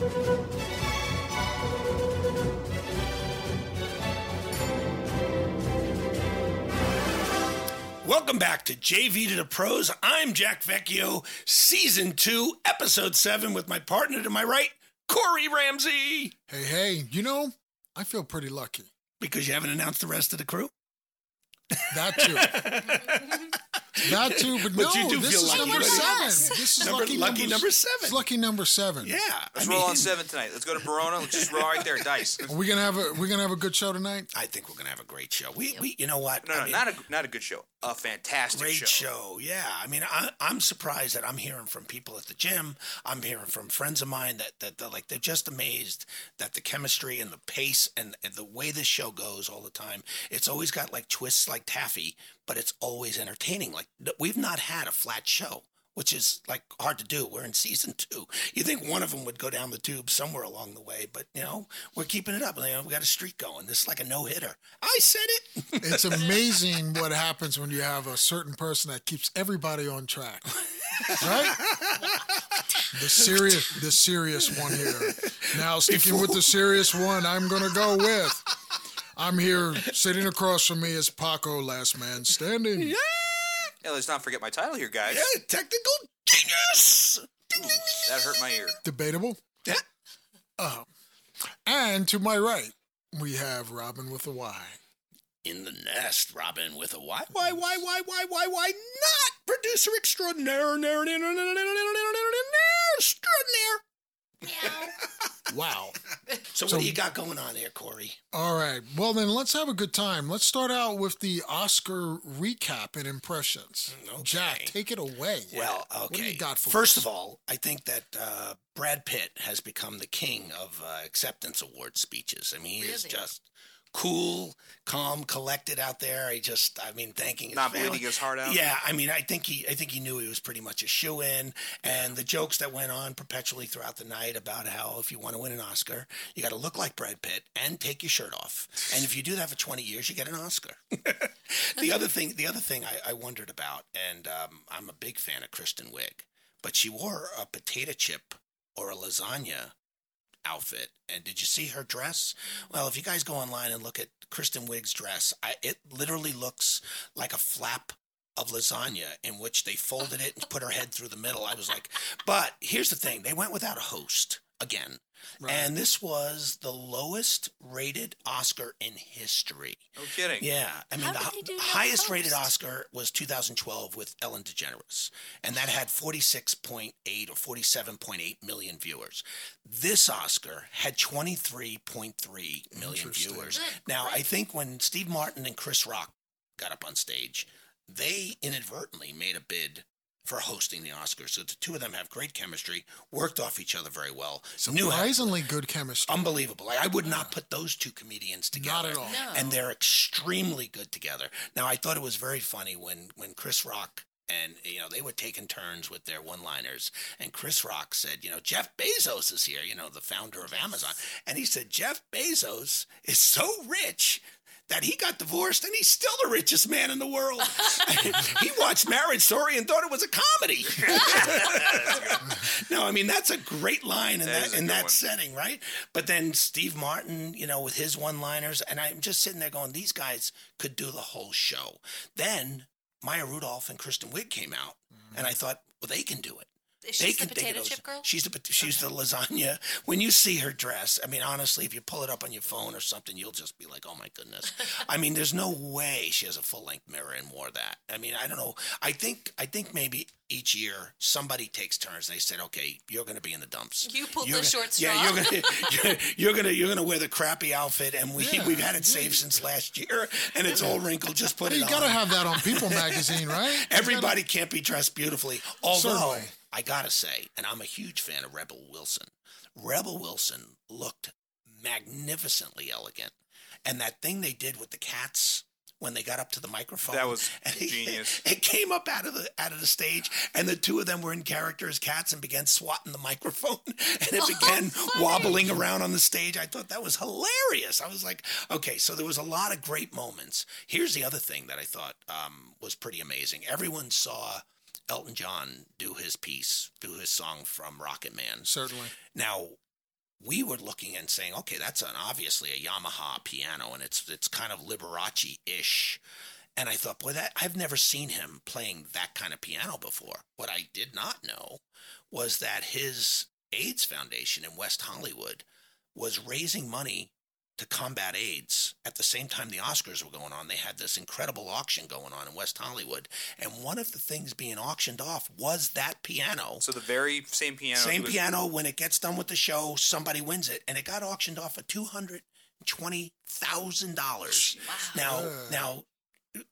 Welcome back to JV to the Pros. I'm Jack Vecchio, season two, episode seven, with my partner to my right, Corey Ramsey. Hey, hey, you know, I feel pretty lucky. Because you haven't announced the rest of the crew? That too. that too, but, But no, you do this feel is lucky, number don't seven. This is Number- lucky, lucky number, number seven. It's lucky number seven. Yeah. Let's I roll mean, on seven tonight. Let's go to Verona. Let's just roll right there, dice. Are we gonna have a we're gonna have a good show tonight? I think we're going to have a great show. We, we you know what? No, I no, mean, not a not a good show. A fantastic Great show. show. Yeah. I mean, I, I'm surprised that I'm hearing from people at the gym. I'm hearing from friends of mine that, that they're like, they're just amazed that the chemistry and the pace and, and the way this show goes all the time, it's always got like twists like taffy, but it's always entertaining. Like, we've not had a flat show. Which is like hard to do. We're in season two. You think one of them would go down the tube somewhere along the way, but you know we're keeping it up. You know, we got a streak going. This is like a no hitter. I said it. It's amazing what happens when you have a certain person that keeps everybody on track. Right? The serious the serious one here. Now sticking with the serious one, I'm gonna go with. I'm here sitting across from me is Paco, last man standing. Yeah. yeah let's not forget my title here, guys. Yeah, technical genius. That hurt my ear. Debatable. Yeah. Uh, and to my right, we have Robin with a Y. In the nest, Robin with a Y. Why, why, why, why, why, why not? Producer extraordinaire, extraordinaire, extraordinaire. Wow. So, So- what do you got going on there, Corey? All right. Well, then let's have a good time. Let's start out with the Oscar recap and impressions. Okay. Jack, take it away. Well, okay. What do you got for First us? of all, I think that uh, Brad Pitt has become the king of uh, acceptance award speeches. I mean, he is just cool, calm, collected out there. I just, I mean, thanking his Not family. bleeding his heart out. Yeah, I mean, I think he, I think he knew he was pretty much a shoe in, and the jokes that went on perpetually throughout the night about how if you want to win an Oscar, you got to look like Brad Pitt and take your shirt off, and if you do that for twenty years, you get an Oscar. the other thing, the other thing I, I wondered about, and um, I'm a big fan of Kristen Wiig, but she wore a potato chip or a lasagna outfit. And did you see her dress? Well, if you guys go online and look at Kristen Wiig's dress, I, it literally looks like a flap of lasagna in which they folded it and put her head through the middle. I was like, but here's the thing: they went without a host again, Right. and this was the lowest rated Oscar in history. No kidding. Yeah, I mean How the did hi- they do that highest rated? Oscar was 2012 with Ellen DeGeneres, and that had 46.8 or 47.8 million viewers. This Oscar had 23.3 million viewers. Now, I think when Steve Martin and Chris Rock got up on stage, they inadvertently made a bid for hosting the Oscars. So the two of them have great chemistry, worked off each other very well. Knew how- Surprisingly good chemistry. unbelievable. Like, I would not put those two comedians together. Not at all. No. And they're extremely good together. Now, I thought it was very funny when when Chris Rock and you know they were taking turns with their one-liners, and Chris Rock said, you know, Jeff Bezos is here, you know, the founder of Amazon, and he said Jeff Bezos is so rich. That he got divorced and he's still the richest man in the world. he watched Marriage Story and thought it was a comedy. no, I mean that's a great line in That that, in that one. setting, right? But then Steve Martin, you know, with his one-liners, and I'm just sitting there going, these guys could do the whole show. Then Maya Rudolph and Kristen Wiig came out, and I thought, well, they can do it. Is They she the can think potato those- chip girl? She's the pot- she's the lasagna. When you see her dress, I mean, honestly, if you pull it up on your phone or something, you'll just be like, "Oh my goodness!" I mean, there's no way she has a full length mirror and wore that. I mean, I don't know. I think I think maybe each year somebody takes turns. They said, "Okay, you're going to be in the dumps. You pulled You're the gonna- short Yeah, you're gonna you're, you're gonna you're gonna wear the crappy outfit, and we Yeah. we've had it saved since last year, and it's all wrinkled. Just put Hey, it you on. got to have that on People magazine, right? You Everybody can't be dressed beautifully. Although Certainly. I gotta say, and I'm a huge fan of Rebel Wilson. Rebel Wilson looked magnificently elegant, and that thing they did with the cats when they got up to the microphone That was and genius. It came up out of the out of the stage, and the two of them were in character as cats and began swatting the microphone, and it began wobbling around on the stage. I thought that was hilarious. I was like, okay, so there was a lot of great moments. Here's the other thing that I thought um, was pretty amazing. Everyone saw Elton John do his piece, do his song from Rocket Man. Certainly. Now, we were looking and saying, okay, that's an obviously a Yamaha piano, and it's it's kind of Liberace ish. And I thought, boy, that I've never seen him playing that kind of piano before. What I did not know was that his AIDS Foundation in West Hollywood was raising money to combat AIDS at the same time the Oscars were going on. They had this incredible auction going on in West Hollywood, and one of the things being auctioned off was that piano. So the very same piano. Same was- piano. When it gets done with the show, somebody wins it, and it got auctioned off at two hundred twenty thousand dollars. Wow. Now, Uh. now,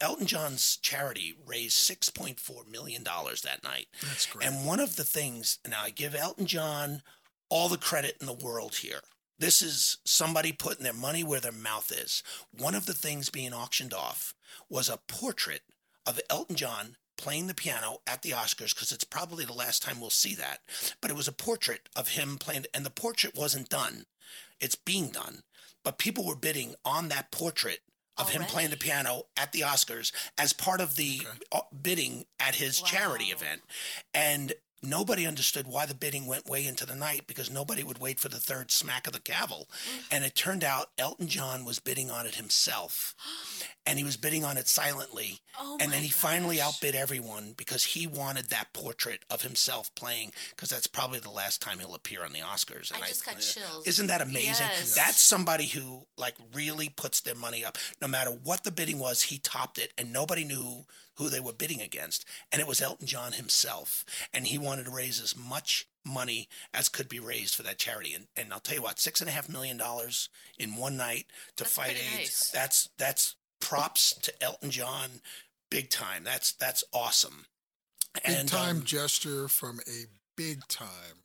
Elton John's charity raised six point four million dollars that night. That's great. And one of the things, now I give Elton John all the credit in the world here. This is somebody putting their money where their mouth is. One of the things being auctioned off was a portrait of Elton John playing the piano at the Oscars because it's probably the last time we'll see that. But it was a portrait of him playing, and the portrait wasn't done. It's being done. But people were bidding on that portrait of him playing the piano at the Oscars as part of the uh, bidding at his charity event. And nobody understood why the bidding went way into the night because nobody would wait for the third smack of the gavel. Mm. And it turned out Elton John was bidding on it himself. And he was bidding on it silently. Oh and then he finally outbid everyone because he wanted that portrait of himself playing because that's probably the last time he'll appear on the Oscars. I just got chills. Isn't that amazing? Yes. That's somebody who like really puts their money up. No matter what the bidding was, he topped it, and nobody knew who they were bidding against. And it was Elton John himself, and he wanted to raise as much money as could be raised for that charity. And, and I'll tell you what, six and a half million dollars in one night to That's fight pretty AIDS. nice. That's that's props to Elton John, big time. That's that's awesome. Big time um, gesture from a big time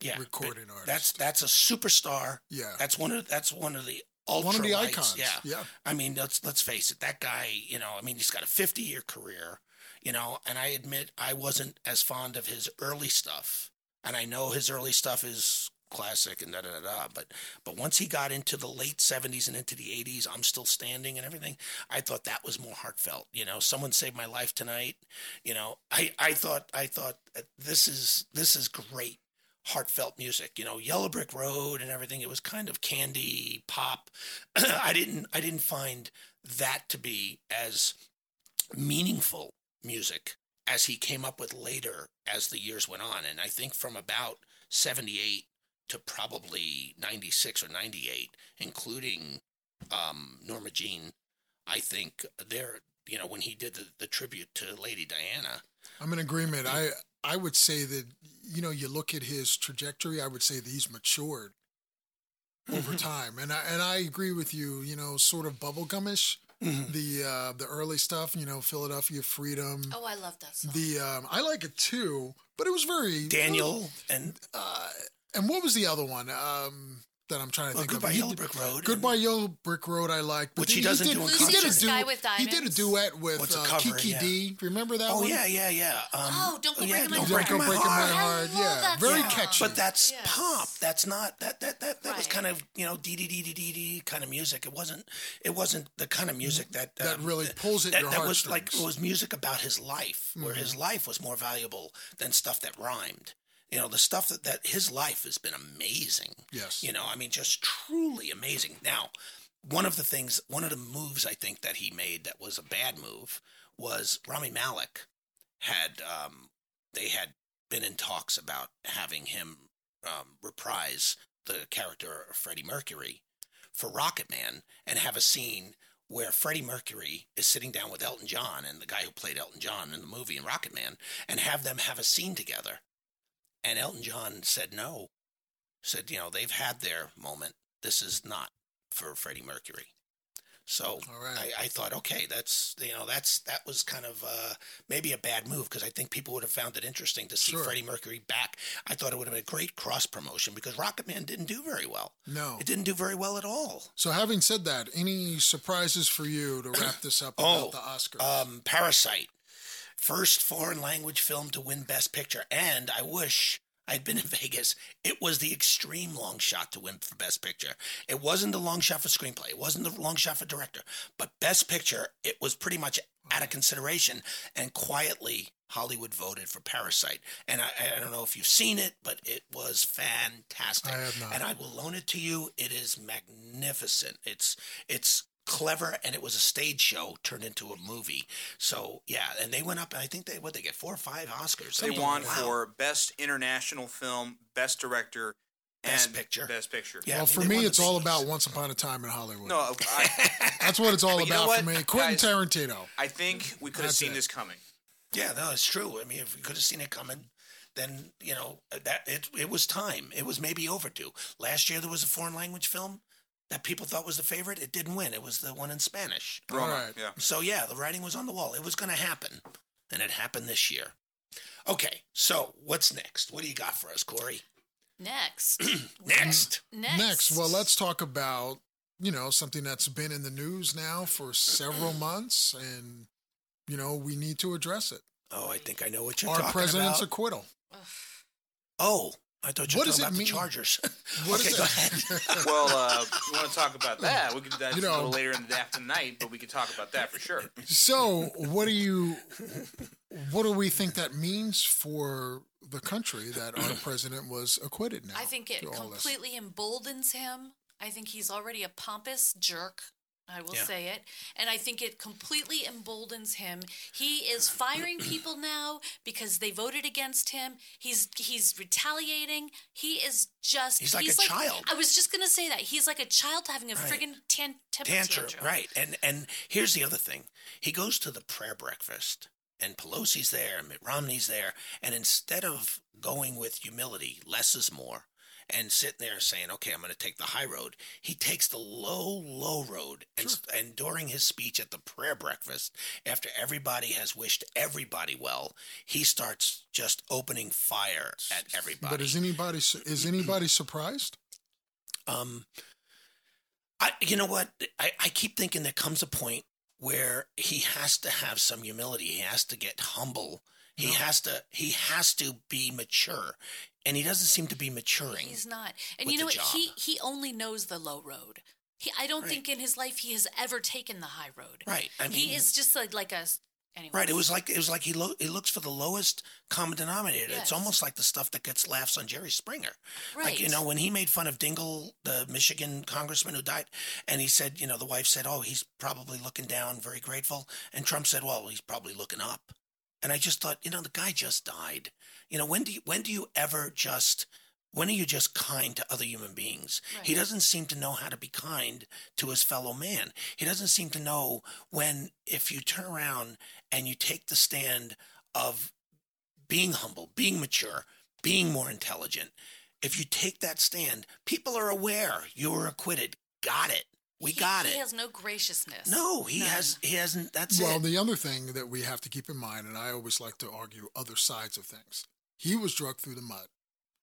yeah, recording artist. That's that's a superstar. yeah. That's one of that's one of the ultra One of the lights. icons. Yeah. Yeah. I mean, let's let's face it. That guy, you know, I mean, he's got a 50 year career, you know, and I admit I wasn't as fond of his early stuff, and I know his early stuff is classic and da da da da. But but once he got into the late 70s and into the 80s, I'm still standing and everything. I thought that was more heartfelt. You know, someone saved my life tonight. You know, I I thought I thought uh, this is this is great heartfelt music. You know, Yellow Brick Road and everything. It was kind of candy pop. I didn't I didn't find that to be as meaningful music as he came up with later as the years went on. And I think from about 78 to probably 96 or 98, including um, Norma Jean, I think there, you know, when he did the, the tribute to Lady Diana, I'm in agreement. I I would say that you know you look at his trajectory. I would say that he's matured Mm-hmm. over time, and I and I agree with you. You know, sort of bubblegumish. Mm-hmm. The uh, the early stuff. You know, Philadelphia Freedom. Oh, I love that song. The um, I like it too, but it was very Daniel and Uh, and what was the other one? Um, that I'm trying to well, think Goodbye of. He Yellow Brick Road. Goodbye Yellow Brick Road, I like, but Which he then doesn't did, do in he concert. did a Sky duet. with He did a duet with What's a uh, Kiki yeah. D. Remember that Oh one? yeah, yeah, yeah. Um, Oh, Don't Go yeah, Breaking My Heart. Break Don't My go my Heart. heart. I love Yeah, that very song. catchy. But that's Yes. pop. That's not that that that that was kind of you know dee dee dee dee dee dee kind of music. It wasn't it wasn't the kind of music that That um, really pulls at that, your that was like it was music about his life, where his Mm-hmm. life was more valuable than stuff that rhymed. You know, the stuff that, that his life has been amazing. Yes. You know, I mean, just truly amazing. Now, one of the things, one of the moves I think that he made that was a bad move was Rami Malek had, um, they had been in talks about having him um, reprise the character of Freddie Mercury for Rocket Man and have a scene where Freddie Mercury is sitting down with Elton John and the guy who played Elton John in the movie in Rocket Man and have them have a scene together. And Elton John said no. Said, you know, they've had their moment. This is not for Freddie Mercury. So right. I, I thought, okay, that's you know, that's that was kind of uh, maybe a bad move because I think people would have found it interesting to see Sure. Freddie Mercury back. I thought it would have been a great cross promotion because Rocket Man didn't do very well. No. It didn't do very well at all. So, having said that, any surprises for you to wrap this up Oh, about the Oscars? Um, Parasite, first foreign language film to win Best Picture, and I wish I'd been in Vegas. It was the extreme long shot to win for Best Picture. It wasn't the long shot for screenplay. It wasn't the long shot for director. But Best Picture, it was pretty much out of consideration. And quietly, Hollywood voted for Parasite. And I, I don't know if you've seen it, but it was fantastic. I have not. And I will loan it to you. It is magnificent. It's it's clever and it was a stage show turned into a movie. So yeah, and they went up. I think they what they get four or five Oscars. They Wow. won for best international film, best director, Best and Picture. Best picture. Yeah, I well, mean, for me, it's all biggies. about Once Upon a Time in Hollywood. No, I, That's what it's all But you know about for me. Quentin guys? Tarantino. I think we could have seen it. this coming. Yeah, no, it's true. I mean, if we could have seen it coming, then you know that it it was time. It was maybe overdue. Last year there was a foreign language film that people thought was the favorite. It didn't win. It was the one in Spanish. Roma, right. yeah. So yeah, the writing was on the wall. It was going to happen, and it happened this year. Okay, so what's next? What do you got for us, Corey? Next. Next, Next. Next, well, let's talk about you know something that's been in the news now for several months, and you know we need to address it. oh, I think I know what you're Our talking about. Our president's about. acquittal. oh, I thought you were What does talking it about mean? the Chargers. What okay, go ahead. Well, uh, you want to talk about that? We could do that You a little later in the afternoon night, but we could talk about that for sure. So, what do you, what do we think that means for the country that our president was acquitted now? I think it through this? completely emboldens him. I think he's already a pompous jerk. I will Yeah. say it. And I think it completely emboldens him. He is firing people now because they voted against him. He's he's retaliating. He is just He's like a child. I was just gonna say that. He's like a child having a Right. friggin' tan- tantrum, tantrum. right? And and here's the other thing: he goes to the prayer breakfast, and Pelosi's there, and Mitt Romney's there, and instead of going with humility, less is more, and sitting there saying, "Okay, I'm going to take the high road," he takes the low, low road. And, and during his speech at the prayer breakfast, after everybody has wished everybody well, he starts just opening fire at everybody. But is anybody is anybody surprised? Um, I, you know what? I, I keep thinking there comes a point where he has to have some humility. He has to get humble. He has to. He has to be mature, and he doesn't seem to be maturing. He's not. And you know what? He job. he only knows the low road. He, I don't Right. think in his life he has ever taken the high road. Right. I mean, he is just like like a. Anyway. Right. It was like it was like he lo- he looks for the lowest common denominator. It's almost like the stuff that gets laughs on Jerry Springer. Right. Like you know when he made fun of Dingell, the Michigan congressman who died, and he said, you know, the wife said, "Oh, he's probably looking down, very grateful," and Trump said, "Well, he's probably looking up." And I just thought, you know, the guy just died. You know, when do you when do you ever just when are you just kind to other human beings? He doesn't seem to know how to be kind to his fellow man. He doesn't seem to know when if you turn around and you take the stand of being humble, being mature, being more intelligent. If you take that stand, people are aware you were acquitted. Got it. We He- got it. he has no graciousness. no, he None. has. He hasn't. That's Well, it. the other thing that we have to keep in mind, and I always like to argue other sides of things, he was drugged through the mud,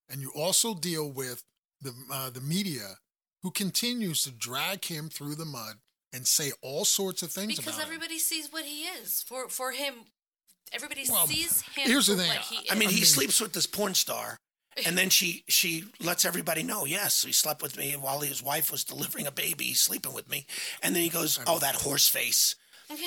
and you also deal with the uh, the media who continues to drag him through the mud and say all sorts of things because about him. everybody sees what he is. For for him, everybody Well, sees him. here's the thing. what he I mean, is. he sleeps with this porn star, and then she she lets everybody know. Yes, he slept with me while his wife was delivering a baby. He's sleeping with me, and then he goes, "Oh, that horse face."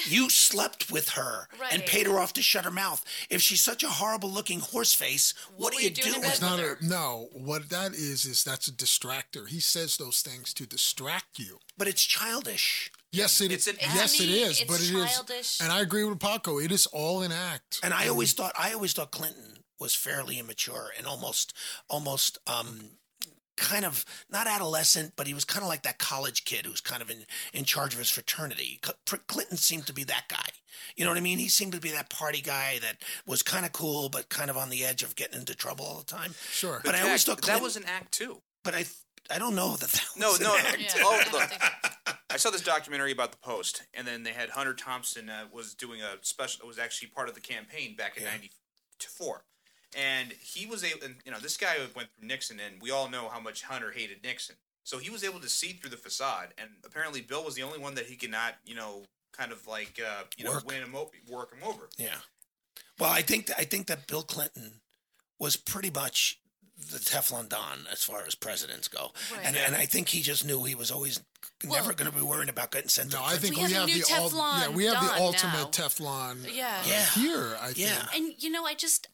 You slept with her and paid her off to shut her mouth. If she's such a horrible looking horse face, what, What are you you doing doing? It's not with a no. What that is is that's a distractor. He says those things to distract you. But it's childish. Yes, it It's is. an Yes, To it me, is. it's But it childish. is. And I agree with Paco. It is all an act. And I always thought I always thought Clinton was fairly immature and almost almost um kind of not adolescent, but he was kind of like that college kid who's kind of in in charge of his fraternity. Clinton seemed to be that guy. You know what I mean? He seemed to be that party guy that was kind of cool, but kind of on the edge of getting into trouble all the time. Sure. But I always Jack, thought Clinton, that was an act too. But I I don't know that that No, was an no, act. Yeah, Oh, I look. I saw this documentary about the Post, and then they had Hunter Thompson uh, was doing a special. Was actually part of the campaign back in Yeah. '94, and he was able. And, you know, this guy went through Nixon, and we all know how much Hunter hated Nixon. So he was able to see through the facade, and apparently Bill was the only one that he could not, you know, kind of like, uh, you know, Work. win him, o- work him over. Yeah. Well, I think I think that Bill Clinton was pretty much the Teflon Don as far as presidents go, Right. and and I think he just knew he was always never going to be worrying about getting sent to No, I think We we, have a have, new the ul- Teflon yeah, we have the ultimate now. Teflon Yeah. Yeah. here. I think. Yeah. And you know, I just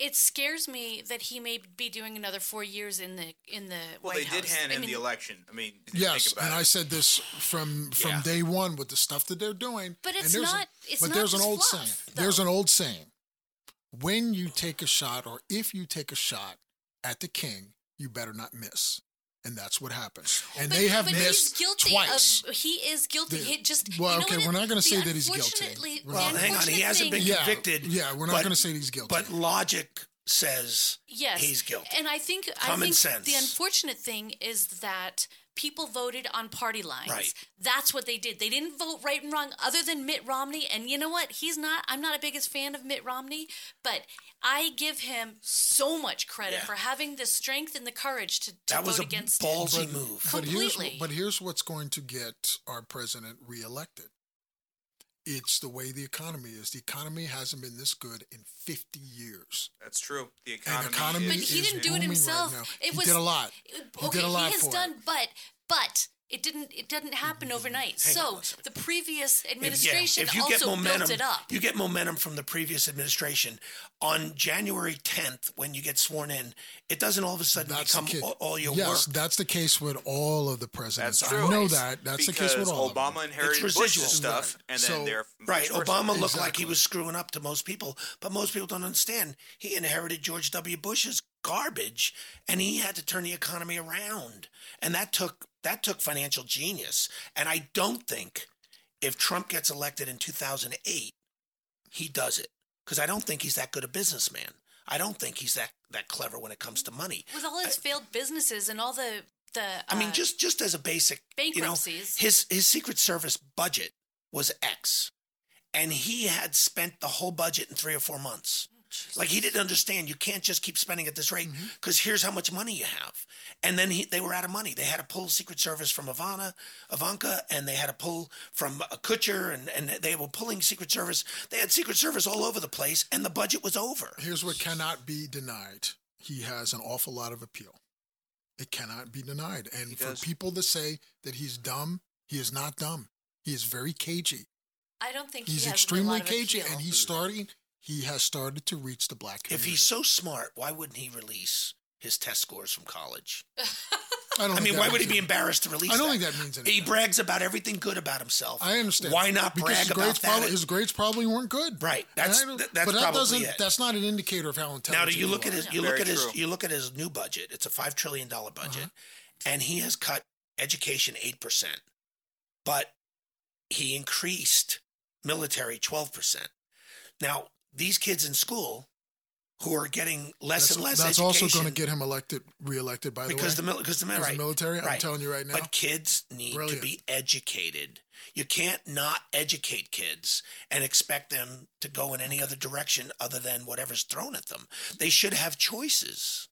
it scares me that he may be doing another four years in the in the Well, White they did hand I in mean, the election. I mean, if Yes, think about and it. I said this from from Yeah. day one with the stuff that they're doing. But it's there's a- not- it's but not there's an old fluff, saying. There's an old saying. When you take a shot, or if you take a shot at the king, you better not miss. And that's what happens. And but, they have but missed he's guilty twice. of he is guilty. The- he just well, you know okay, we're not gonna say that he's guilty. unfortunately- We're the not- Well, hang on, he unfortunate hasn't been thing- yeah, convicted. Yeah, we're not going to say he's guilty. But logic says Yes, he's guilty. And I think I Common think sense. the unfortunate thing is that people voted on party lines. Right. That's what they did. They didn't vote right and wrong, other than Mitt Romney. And you know what? He's not. I'm not a biggest fan of Mitt Romney, but I give him so much credit Yeah. for having the strength and the courage to, to that was vote a against. ballsy move. But here's, Completely. but here's what's going to get our president reelected. It's the way the economy is. The economy hasn't been this good in 50 years. that's true. The And economy. economy But is, he didn't do it booming right himself. It He was did a lot. He did a lot he has for it. done, but but it didn't. It didn't happen overnight. Hang so one second. the previous If- yeah, administration if you also get momentum, built it up. you get momentum from the previous administration. On January 10th, when you get sworn in, it doesn't all of a sudden That's become all, all your yes, work. that's the case with all of the presidents. That's I know that. That's the case with all Obama of them. inherited It's Bush's residual. stuff, Right. and So- they're Right. Obama looked like he was screwing up to most people, but most people don't understand. He inherited George W. Bush's garbage, and he had to turn the economy around, and that took that took financial genius. And I don't think if Trump gets elected in 2008, he does it because I don't think he's that good a businessman. I don't think he's that that clever when it comes to money. with all his failed businesses and all the the. I mean, uh, just just as a basic, you know, his his Secret Service budget was X, and he had spent the whole budget in three or four months. Like he didn't understand. You can't just keep spending at this rate because here's how much money you have. And then he, they were out of money. They had to pull Secret Service from Ivana, Ivanka, and they had to pull from uh, Kutcher, and, and they were pulling Secret Service. They had Secret Service all over the place, and the budget was over. Here's what cannot be denied. He has an awful lot of appeal. It cannot be denied. And for people to say that he's dumb, he is not dumb. He is very cagey. I don't think He's he has extremely a lot of cagey, appeal. and he's starting. He has started to reach the black If he's so smart, why wouldn't he release his test scores from college? I, don't I mean, why would he be anything. embarrassed to release I don't that? think that means anything. He brags about everything good about himself. I understand. Why not because brag his about grades that? Probably, his grades probably weren't good. Right. That's- And I don't- th- that's but that probably doesn't. it. That's not an indicator of how intelligent. now, do you look at are. his? You Very look at his. You look at his new budget. It's a five trillion dollar budget, Uh-huh. and he has cut education eight percent, but he increased military twelve percent. Now, these kids in school who are getting less That's, and less that's also going to get him elected, reelected. By the because way, the because the, Because the right, military. I'm telling you right now. But kids need Brilliant. to be educated. You can't not educate kids and expect them to go in any other direction other than whatever's thrown at them. They should have choices.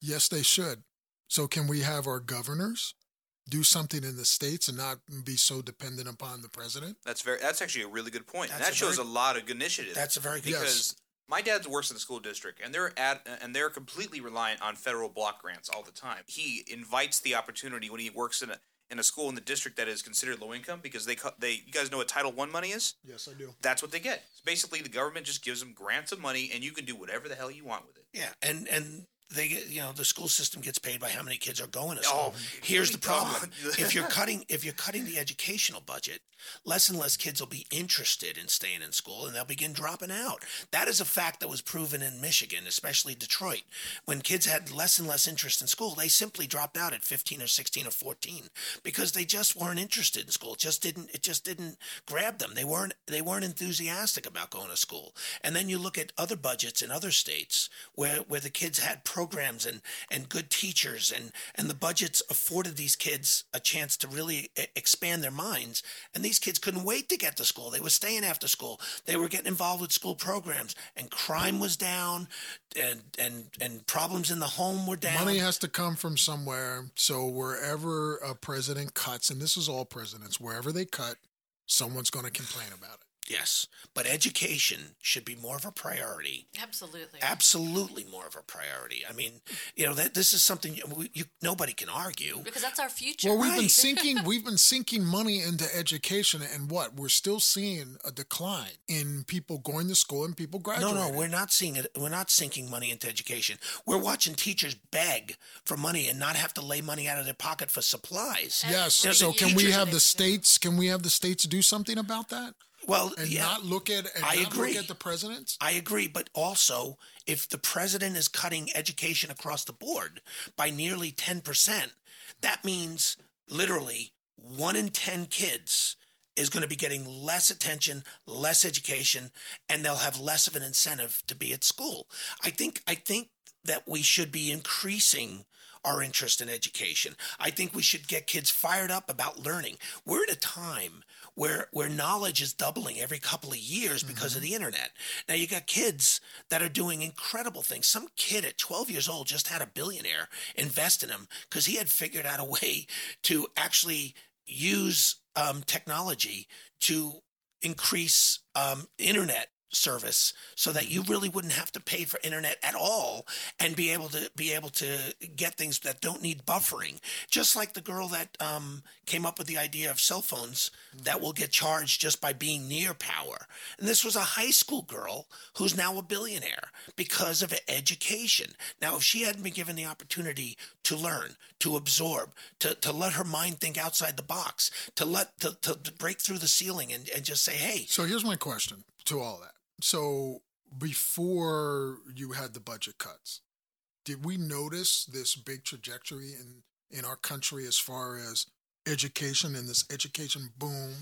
Yes, they should. So, can we have our governors do something in the states and not be so dependent upon the president? That's very. That's actually a really good point. And that a shows very- a lot of good initiative. That's a very good Yes. because my dad works in the school district, and they're at and they're completely reliant on federal block grants all the time. He invites the opportunity when he works in a in a school in the district that is considered low income because they cut they you guys know what Title One money is. Yes, I do. That's what they get. Basically, the government just gives them grants of money, and you can do whatever the hell you want with it. Yeah, and and they get you know the school system gets paid by how many kids are going to Oh, school. Here's the problem: if you're cutting if you're cutting the educational budget, less and less kids will be interested in staying in school, and they'll begin dropping out. That is a fact that was proven in Michigan, especially Detroit. When kids had less and less interest in school, they simply dropped out at 15 or 16 or 14 because they just weren't interested in school. It just didn't it just didn't grab them. They weren't they weren't enthusiastic about going to school. And then you look at other budgets in other states where where the kids had programs and and good teachers and and the budgets afforded these kids a chance to really expand their minds. And these kids couldn't wait to get to school. They were staying after school. They were getting involved with school programs, and crime was down, and and and problems in the home were down. Money has to come from somewhere. So wherever a president cuts, and this is all presidents, wherever they cut, someone's going to complain about it. Yes, but education should be more of a priority. Absolutely. Absolutely more of a priority. I mean, you know that this is something you, you, nobody can argue. because that's our future. Well, we've been sinking we've been sinking money into education, and what we're still seeing a decline in people going to school and people graduating. no, no, we're not seeing it. We're not sinking money into education. We're watching teachers beg for money and not have to lay money out of their pocket for supplies. Yes. Yeah, So can we have the states? Can we have the states do something about that Well, and yeah, not look at and I not agree. look at the presidents? I agree, but also if the president is cutting education across the board by nearly 10%, that means literally one in 10 kids is going to be getting less attention, less education, and they'll have less of an incentive to be at school. I think I think that we should be increasing our interest in education. I think we should get kids fired up about learning. We're at a time where where knowledge is doubling every couple of years because of the internet. Now you got kids that are doing incredible things. Some kid at 12 years old just had a billionaire invest in him because he had figured out a way to actually use um, technology to increase um, internet service so that you really wouldn't have to pay for internet at all and be able to be able to get things that don't need buffering. Just like the girl that um, came up with the idea of cell phones that will get charged just by being near power. And this was a high school girl who's now a billionaire because of education. Now if she hadn't been given the opportunity to learn to absorb to, to let her mind think outside the box to let to, to, to break through the ceiling and, and just say hey. So here's my question to all that. So before you had the budget cuts, did we notice this big trajectory in in our country as far as education and this education boom,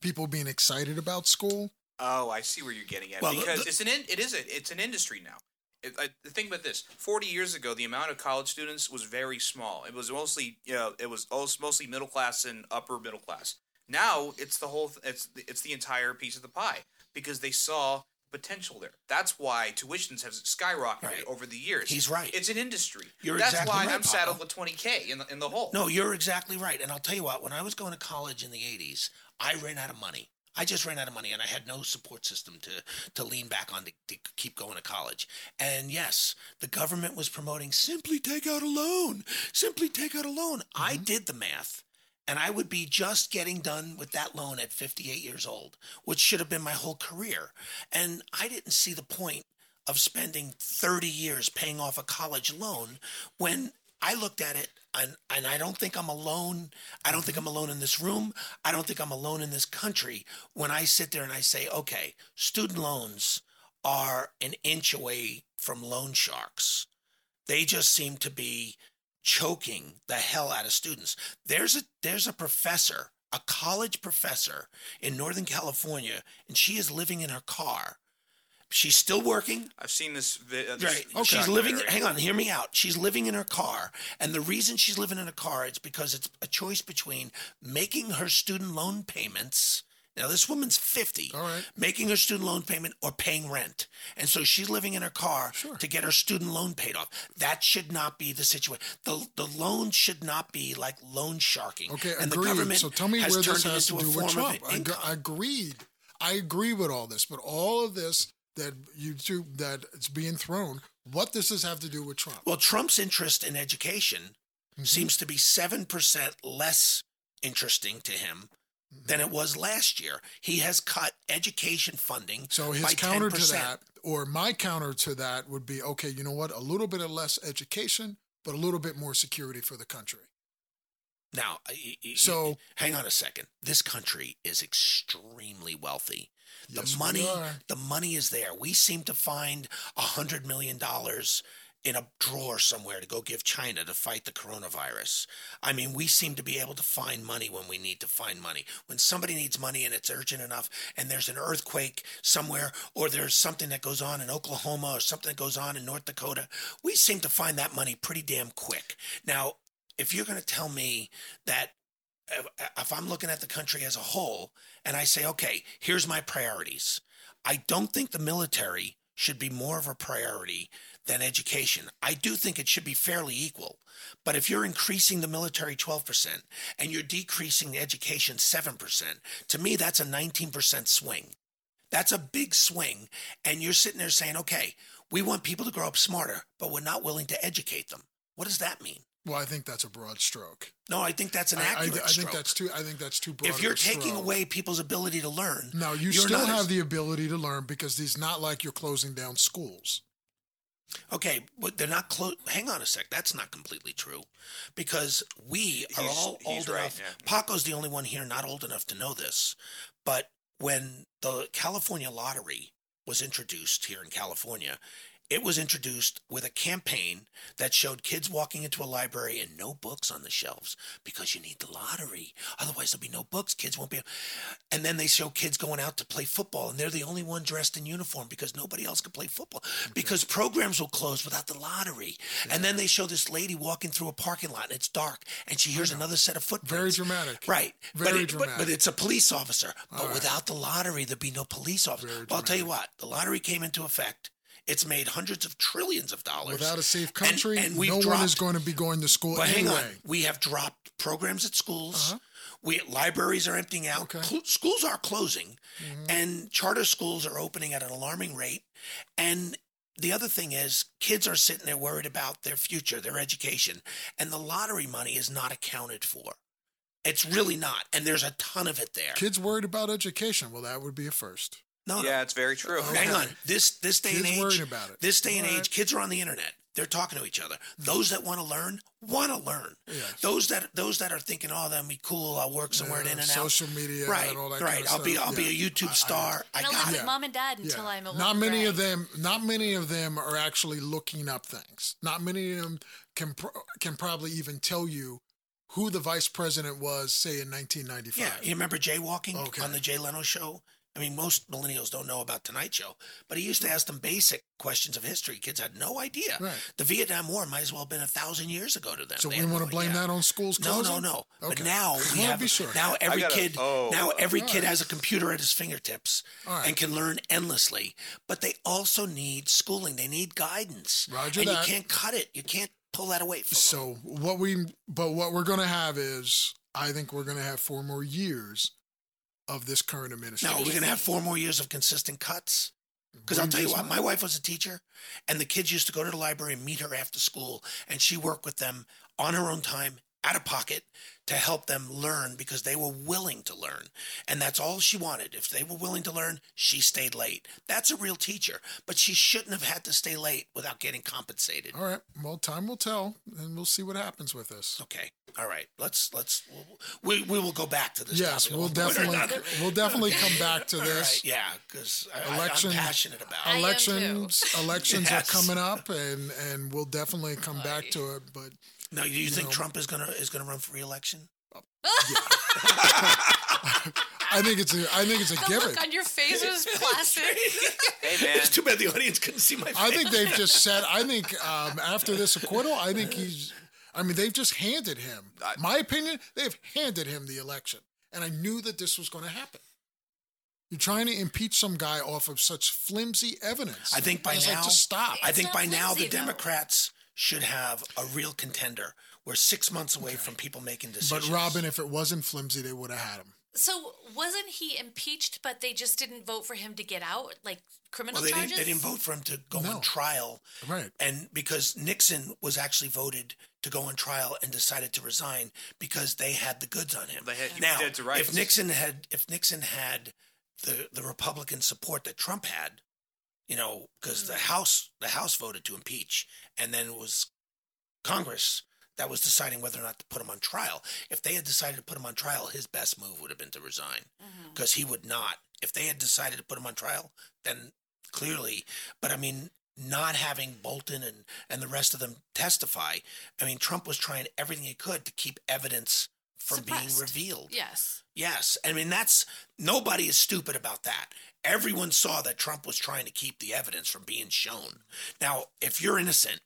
people being excited about school? Oh, I see where you're getting at Well, because the- it's an in, it is a it's an industry now. It, I, think about this: forty years ago, the amount of college students was very small. It was mostly you know it was als- mostly middle class and upper middle class. Now it's the whole it's the- it's the entire piece of the pie because they saw potential there. That's why tuitions have skyrocketed Right. over the years. He's right. It's an industry. You're That's exactly why right, I'm saddled with twenty k in the in the hole. No, you're exactly right. And I'll tell you what, when I was going to college in the 80s, I ran out of money. I just ran out of money and I had no support system to, to lean back on to, to keep going to college. And yes, the government was promoting simply take out a loan, simply take out a loan. I mm-hmm. did the math and I would be just getting done with that loan at 58 years old, which should have been my whole career. And I didn't see the point of spending 30 years paying off a college loan when I looked at it and, and I don't think I'm alone. I don't think mm-hmm. I'm alone in this room. I don't think I'm alone in this country when I sit there and I say, okay, student loans are an inch away from loan sharks. They just seem to be choking the hell out of students. There's a there's a professor, a college professor in Northern California, and she is living in her car. She's still working. I've seen this. Vi- uh, this Right. this She's living. Hang on. Hear me out. She's living in her car, and the reason she's living in a car is because it's a choice between making her student loan payments. Now this woman's fifty. All right. Making her student loan payment or paying rent, and so she's living in her car Sure. to get her student loan paid off. That should not be the situation. the The loan should not be like loan sharking. Okay, and the agreed. government so tell me has where turned this has to do with Trump. I agreed. I agree with all this, but all of this that you do that it's being thrown. What does this have to do with Trump? Well, Trump's interest in education Mm-hmm. seems to be 7% less interesting to him Mm-hmm. than it was last year. He has cut education funding. So his counter 10%. to that, or my counter to that, would be okay. You know what? A little bit of less education, but a little bit more security for the country. Now, So- hang on a second. This country is extremely wealthy. The Yes, we money, are. the money is there. We seem to find a hundred million dollars in a drawer somewhere to go give China to fight the coronavirus. I mean, we seem to be able to find money when we need to find money. When somebody needs money and it's urgent enough, and there's an earthquake somewhere, or there's something that goes on in Oklahoma, or something that goes on in North Dakota, we seem to find that money pretty damn quick. Now, if you're going to tell me that if- I'm looking at the country as a whole and I say, okay, here's my priorities, I don't think the military should be more of a priority than education. I do think it should be fairly equal. But if you're increasing the military 12% and you're decreasing the education 7%, to me, that's a 19% swing. That's a big swing. And you're sitting there saying, okay, we want people to grow up smarter, but we're not willing to educate them. What does that mean? Well, I think that's a broad stroke. No, I think that's an I, I, I accurate think that's too. I think that's too broad. if you're taking stroke. away people's ability to learn, No, you still have as- the ability to learn because it's not like you're closing down schools. Okay, but they're not close. Hang on a sec. That's not completely true, because we are He's- all he's old right, enough. yeah. Paco's the only one here not old enough to know this, but when the California lottery was introduced here in California, it was introduced with a campaign that showed kids walking into a library and no books on the shelves because you need the lottery. Otherwise, there'll be no books. Kids won't be. And then they show kids going out to play football, and they're the only one dressed in uniform because nobody else can play football mm-hmm. because programs will close without the lottery. And then they show this lady walking through a parking lot, and it's dark, and she hears another set of foot Very dramatic. Right. Very but, it- dramatic. But, it's a police officer. But All right. without the lottery, there'd be no police officer. Well, I'll tell you what, the lottery came into effect. It's made hundreds of trillions of dollars. Without a safe country, and we've no one is going to be going to school But hang anyway. on, we have dropped programs at schools. Uh-huh. We libraries are emptying out. Okay. Cl- schools are closing, Mhm. and charter schools are opening at an alarming rate. And the other thing is, kids are sitting there worried about their future, their education, and the lottery money is not accounted for. It's really not, and there's a ton of it there. Kids worried about education. Well, that would be a first. No, no, Yeah, it's very true. Okay. hang on. This this day and age, about it. this day and All age, kids are on the internet. They're talking to each other. Those that want to learn want to learn. Yes. Those that those that are thinking, oh, that'll be cool. I'll work somewhere Yeah, in and out. social media right, and all that right. kind of I'll be. I'll be a YouTube I- I- star. I, And I'll got live it. with mom and dad until Yeah. I'm a not little many of them not many of them are actually looking up things not many of them can pro- can probably even tell you who the vice president was say in 1995 Yeah, you remember jaywalking Okay. on the Jay Leno show? I mean, most millennials don't know about Tonight Show, but he used to ask them basic questions of history. Kids had no idea. Right. The Vietnam War might as well have been a thousand years ago to them. so They we want no to blame idea. that on schools No, closing? no, no. But Okay. now we have be sure. now every gotta- kid oh, now every all kid has a computer at his fingertips right. and can learn endlessly. But they also need schooling. They need guidance. Roger and that. you can't cut it. You can't pull that away from them. so what we but what we're going to have is i think we're going to have four more years of this current No, administration we're gonna have four more years of consistent cuts. Because I'll tell you what, my wife was a teacher, and the kids used to go to the library and meet her after school, and she worked with them on her own time, out of pocket, to help them learn because they were willing to learn. And that's all she wanted. If they were willing to learn, she stayed late. That's a real teacher, but she shouldn't have had to stay late without getting compensated. all right well time will tell and we'll see what happens with this Okay, all right. Let's let's we we will go back to this. yes we'll at one point or definitely we'll definitely come back to this right, yeah, because Election- I'm passionate about it. I am too. elections elections Yes. are coming up and and we'll definitely come back to it but Now, do you, think know- Trump is gonna is gonna run for reelection? i think it's a i think it's a The given look on your face was placid. Hey man, It's too bad the audience couldn't see my face. i think they've just said i think um, after this acquittal i think he's i mean they've just handed him my opinion they've handed him the election and i knew that this was going to happen you're trying to impeach some guy off of such flimsy evidence. I think by now, like, just stop. I think not by now the though. Democrats should have a real contender. We're six months away from people making decisions. But Robin, if it wasn't flimsy, they would have had him. So wasn't he impeached, but they just didn't vote for him to get out, like criminal well, they charges? didn't, they didn't vote for him to go No. on trial, Right. and because Nixon was actually voted to go on trial and decided to resign because they had the goods on him. They had- now, dead to if Nixon had if Nixon had the the Republican support that Trump had, you know, because the mm. House the House voted to impeach, and then it was Congress that was deciding whether or not to put him on trial. If they had decided to put him on trial, his best move would have been to resign mm-hmm. because he would not. If they had decided to put him on trial, then clearly. But I mean, not having Bolton and and the rest of them testify. I mean, Trump was trying everything he could to keep evidence from being revealed. Yes. Yes. I mean, that's nobody is stupid about that. Everyone saw that Trump was trying to keep the evidence from being shown. Now, if you're innocent,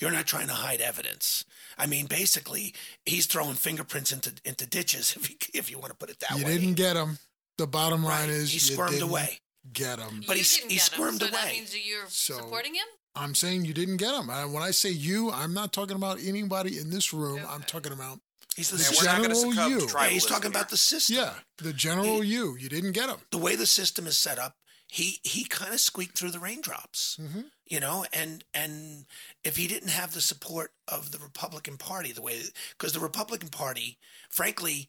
you're not trying to hide evidence. I mean, basically, he's throwing fingerprints into into ditches. If you if you want to put it that you way, didn't get him. The bottom line Right. is he you squirmed didn't away. Get him. But you he's- didn't he get squirmed him, so That away. means you're So- supporting him. I'm saying you didn't get him. And when I say you, I'm not talking about anybody in this room. I'm talking about He's the Yeah, and system. we're not General you. Yeah, he's talking here. about the system. yeah, the general you. You didn't get him. the way the system is set up, he he kind of squeaked through the raindrops. Mm-hmm. You know, and and if he didn't have the support of the Republican Party, the way because the Republican Party, frankly.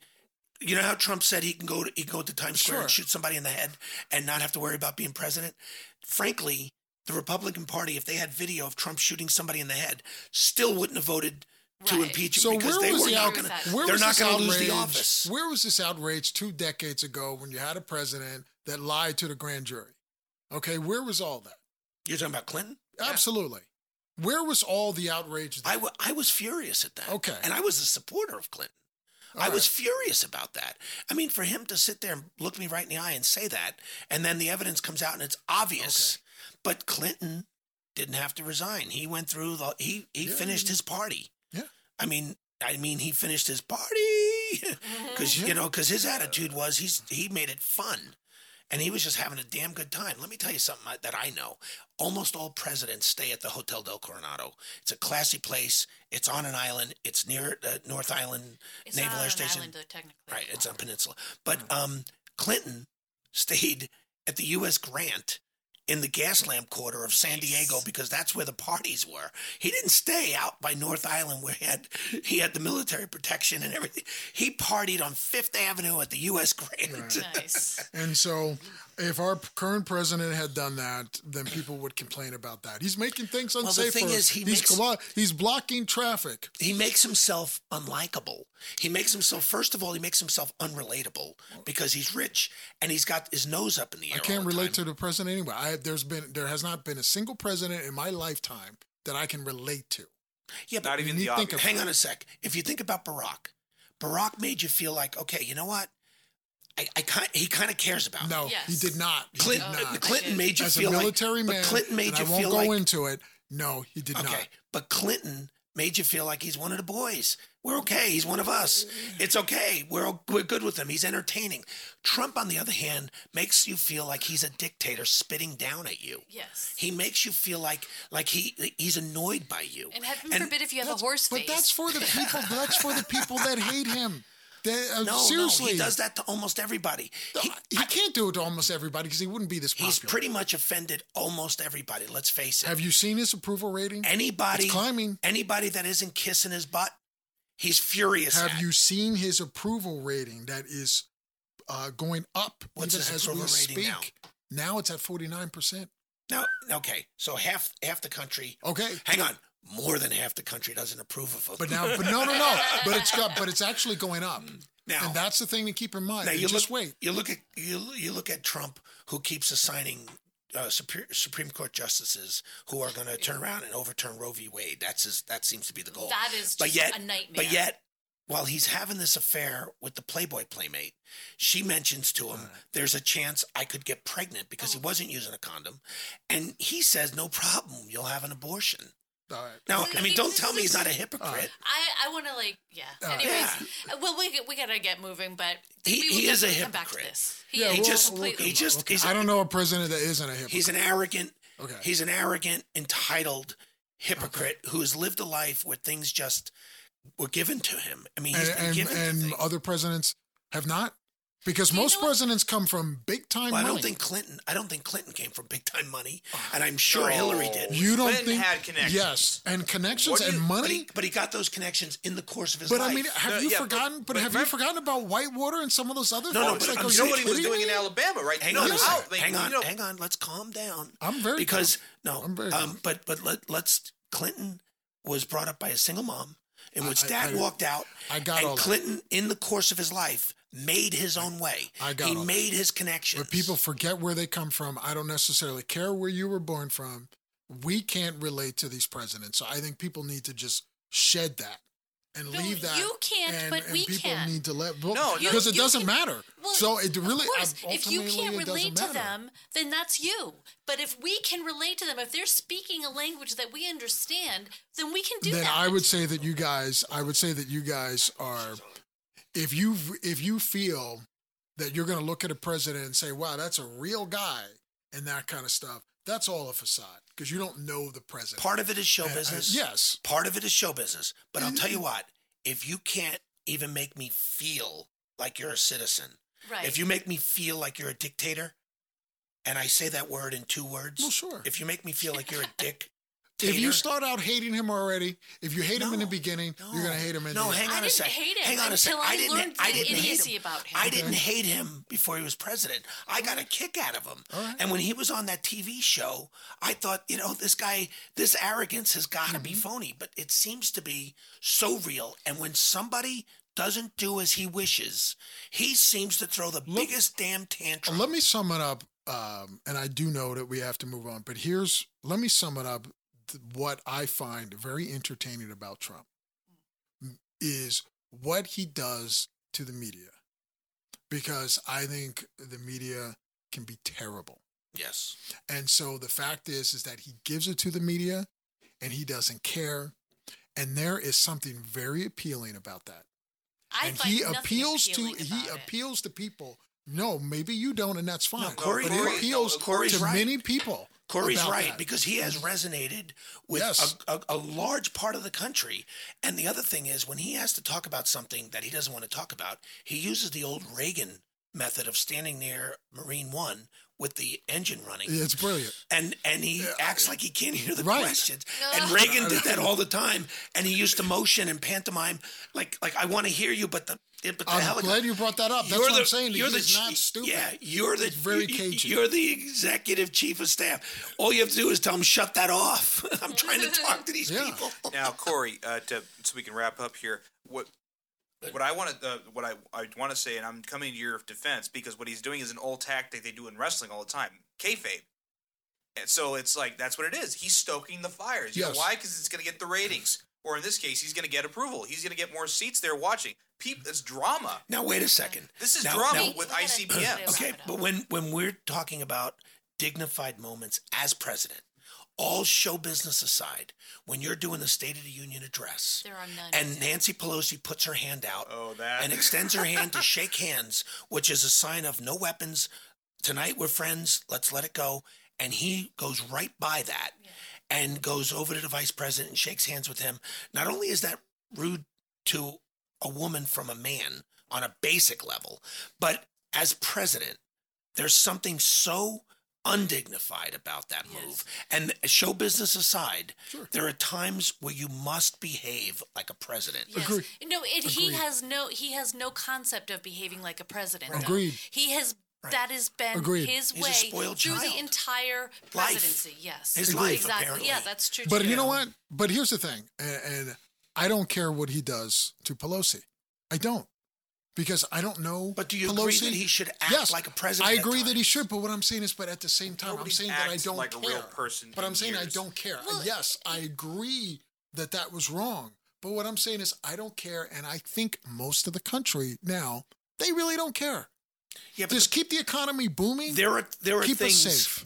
You know how Trump said he can go to he can go to Times Square and shoot somebody in the head and not have to worry about being president. Frankly, the Republican Party, if they had video of Trump shooting somebody in the head, still wouldn't have voted to impeach him So because where they was were the not out- going that. to. Where They're not going to lose the office. Where was this outrage two decades ago when you had a president that lied to the grand jury? Okay, where was all that? You're talking about Clinton? Absolutely. Where was all the outrage? I, w- I was furious at that. Okay. And I was a supporter of Clinton. All I was furious about that. I mean, for him to sit there and look me right in the eye and say that, and then the evidence comes out and it's obvious. But Clinton didn't have to resign. He went through the he he Yeah, finished yeah. his party. Yeah. I mean, I mean, he finished his party because you know because his attitude was he's he made it fun, and he was just having a damn good time. Let me tell you something that I know. Almost all presidents stay at the Hotel del Coronado. It's a classy place. It's on an island. It's near uh, North Island It's Naval not Air an Station. island, though, technically. Right, it's on peninsula. But um, Clinton stayed at the U.S. Grant in the Gaslamp quarter of San Diego because that's where the parties were. He didn't stay out by North Island where he had he had the military protection and everything. He partied on Fifth Avenue at the U.S. Grant. Nice. And so, if our current president had done that, then people would complain about that. He's making things unsafe thing for us. is, he he's, makes- glo- he's blocking traffic. He makes himself unlikable. He makes himself first of all, he makes himself unrelatable because he's rich and he's got his nose up in the air. I can't relate to the president anyway. I, there's been there has not been a single president in my lifetime that I can relate to. Yeah, but Not even the think obvious. hang on a sec. If you think about Barack, Barack made you feel like, okay, you know what? I, I kind, he kind of cares about. No, Yes. he did not. He Clinton, did not. Uh, Clinton made you As feel a military like, man, but Clinton made and you I won't feel go like, into it. No, he did okay, not. but Clinton made you feel like he's one of the boys. We're okay. He's one of us. It's okay. We're we're good with him. He's entertaining. Trump, on the other hand, makes you feel like he's a dictator spitting down at you. Yes. He makes you feel like like he he's annoyed by you. And heaven And forbid if you have a That's- horse but face. that's for the people. That's for the people that hate him. Uh, no, seriously, no, he does that to almost everybody. He, He, can't do it to almost everybody because he wouldn't be this popular. he's pretty much offended almost everybody. Let's face it. Have you seen his approval rating? anybody It's climbing. Anybody that isn't kissing his butt, he's furious. Have at. you seen his approval rating that is uh, going up What's his as approval rating speak? now? Now it's at forty nine percent. Now, okay. So half half the country. Okay, Hang on, more than half the country doesn't approve of him. but now, but no, no, no. But it's got, but it's actually going up. now, and that's the thing to keep in mind. now And you just look, wait. You look at you you look at Trump, who keeps assigning. Uh, Supreme, Supreme Court justices who are going to turn around and overturn Roe v. Wade. That's his, that seems to be the goal. That is but yet, a nightmare. But yet, while he's having this affair with the Playboy playmate, she mentions to him, "There's a chance I could get pregnant because Oh. he wasn't using a condom," and he says, "No problem, you'll have an abortion." All right. Now, Okay. I mean, don't tell me he's not a hypocrite. I, I want to like yeah. Uh, Anyways, uh, well we we gotta get moving, but He- he is a definitely come back to hypocrite. this. He, Yeah, he is we'll- just, completely. he just, Okay, he's, I don't know a president that isn't a hypocrite. he's an arrogant, Okay. he's an arrogant, entitled hypocrite who has lived a life where things just were given to him. I mean, he's and been and, given to and other presidents have not, because You most know presidents come from big time Well, I money. don't think Clinton. I don't think Clinton came from big time money, and I'm sure Hillary did. you don't Clinton think had connections. Yes, and connections What do and you- But money. he, but he got those connections in the course of his But life. But I mean, have No, you yeah, forgotten? But, but have you forgotten about Whitewater and some of those other No, no, folks? but Like, I'm are You know what he was doing me? in Alabama, right? hang No, on, no, a like, hang on, you know- hang on. Let's calm down. I'm very because no, I'm very um, calm. but but let let's Clinton was brought up by a single mom, in which I- dad I- walked out. I got and all that. Clinton, in the course of his life, made his own way. I got he all that. made his connections. But people forget where they come from. I don't necessarily care where you were born from. We can't relate to these presidents. So I think people need to just shed that and No, leave that. you can't, and, but and we people can. need to let well, No, because You- it you doesn't can- matter. Well, so it really, of course, if you can't relate to matter. them, then that's you. But if we can relate to them, if they're speaking a language that we understand, then we can do then that. I would say that you guys, I would say that you guys are, if you if you feel that you're going to look at a president and say, "Wow, that's a real guy," and that kind of stuff, that's all a facade because you don't know the president. Part of it is show Uh, uh, business. yes. Part of it is show business. But I'll tell you what: if you can't even make me feel like you're a citizen, right. if you make me feel like you're a dictator, and I say that word in two words. Well, sure. If you make me feel like you're a dick. If you start out hating him already, if you hate him in the No, beginning, you're gonna hate him in No, the hang end. on I a didn't sec. hate him hang on a second. until I I didn't. learned I the didn't hate idiocy him. about him. I didn't hate him before he was president. I got a kick out of him. All right. And when he was on that TV show, I thought, you know, this guy, this arrogance has got to be Mm-hmm. phony. But it seems to be so real. And when somebody doesn't do as he wishes, he seems to throw the biggest damn tantrum. Let me sum it up, um, and I do know that we have to move on. But here's let me sum it up. Th- What I find very entertaining about Trump is what he does to the media, because I think the media can be terrible. yes. And so the fact is, is that he gives it to the media, and he doesn't care. And there is something very appealing about that. I and find he nothing appeals to appealing he about it. appeals to people. No, maybe you don't, and that's fine. Corey but did. he appeals No, to right. many people. Corey's right that. because he has resonated with Yes. a, a, a large part of the country. And the other thing is, when he has to talk about something that he doesn't want to talk about, he uses the old Reagan method of standing near Marine One with the engine running. it's brilliant. And and he acts like he can't hear the Right. questions. And Reagan did that all the time. And he used to motion and pantomime like like I want to hear you, but the but the I'm helicopter- glad you brought that up. That's you're what the, I'm saying. You're He's the not stupid. Yeah, you're the He's very you- cagey. You're the executive chief of staff. All you have to do is tell him shut that off. I'm trying to talk to these Yeah. people. Now, Corey, uh, to, so we can wrap up here. What what I want to uh, what I, I want to say, and I'm coming to your defense because what he's doing is an old tactic they do in wrestling all the time, kayfabe. And so it's like that's what it is. He's stoking the fires. You Yes. know why? Because it's going to get the ratings, or in this case, he's going to get approval. He's going to get more seats there watching. People, it's drama. Now wait a second. This is Now- drama now- with We gotta- ICBMs. Wrap Okay, but when when we're talking about dignified moments as president, all show business aside, when you're doing the State of the Union address, There are none. and Nancy Pelosi puts her hand out Oh, that. and extends her hand to shake hands, which is a sign of no weapons. Tonight we're friends. Let's let it go. And he goes right by that and goes over to the vice president and shakes hands with him. Not only is that rude to a woman from a man on a basic level, but as president, there's something so undignified about that Yes. move. And show business aside, there are times where you must behave like a president. Yes. Agree. No, it, he has no he has no concept of behaving like a president. though. Agreed. He has that has been Agreed. his He's way through child. the entire Life. presidency. Yes, His life, exactly. apparently. Yeah, that's true. But too. you know what? But here's the thing, and, and I don't care what he does to Pelosi. I don't. Because I don't know. But do you Pelosi. agree that he should act yes, like a president I agree that he should. But what I'm saying is, but at the same time, Nobody's I'm saying that I don't like a care. real person But I'm saying I don't care. Well, yes, I agree that that was wrong. But what I'm saying is, I don't care, and I think most of the country now they really don't care. Yeah, but Just keep the economy booming. there are there are keep things safe.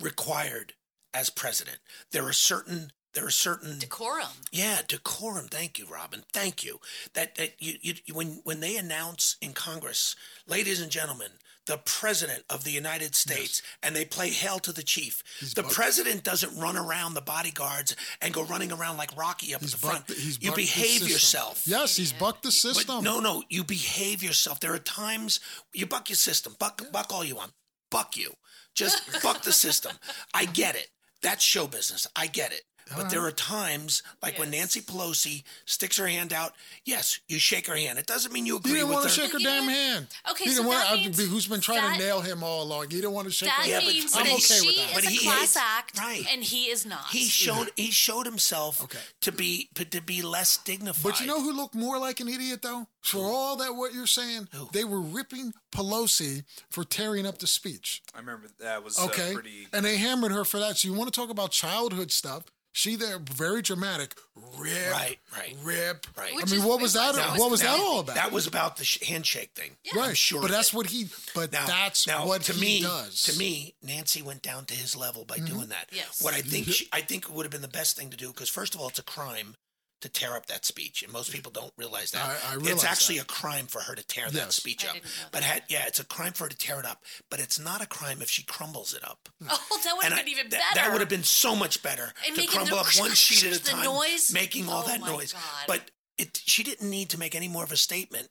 required as president. There are certain there are certain decorum. yeah decorum. Thank you, Robin. Thank you. That that you, you when when they announce in Congress, ladies and gentlemen, the president of the United States, and they play hail to the chief. the bucked- president doesn't run around the bodyguards and go running around like Rocky up He's at the front. bucked, he's you bucked the behave yourself. Yes, he's bucked the But system. no, no, you behave yourself. There are times you buck your system, buck, buck all you want, buck you, just buck the system. I get it. That's show business. I get it. But there are times, like when Yes. Nancy Pelosi sticks her hand out. Yes, you shake her hand. It doesn't mean you He agree didn't with want her. to shake her You damn know- hand. Okay, he so didn't want. that I- means who's been trying that- to nail him all along? He didn't want to shake That her Yeah, hand. but- means but that I'm he- okay she with that. But is a he class is- act, right. and he is not. He showed he showed himself Okay. to be to be less dignified. But you know who looked more like an idiot though? For all that what you're saying, they were ripping Pelosi for tearing up the speech. I remember that was Okay, uh, pretty. and they hammered her for that. So you want to talk about childhood stuff? She there very dramatic. Rip, Right, right. rip. Right. I Which mean, is- what was that? that what was Now, that all about? That was about the handshake thing. right. I'm sure. but that's what he. But Now, that's now, what to he me, does. To me, Nancy went down to his level by mm-hmm. doing that. Yes. What I think mm-hmm. she, I think it would have been the best thing to do because first of all, it's a crime to tear up that speech, and most people don't realize that. I- I it's actually that. a crime for her to tear that speech up. But had, yeah, it's a crime for her to tear it up. But it's not a crime if she crumbles it up. Oh, that would have And I- been even that- better. That would have been so much better And to crumble the- up one sheet at a the time, noise? making all Oh that my noise. God. But it, she didn't need to make any more of a statement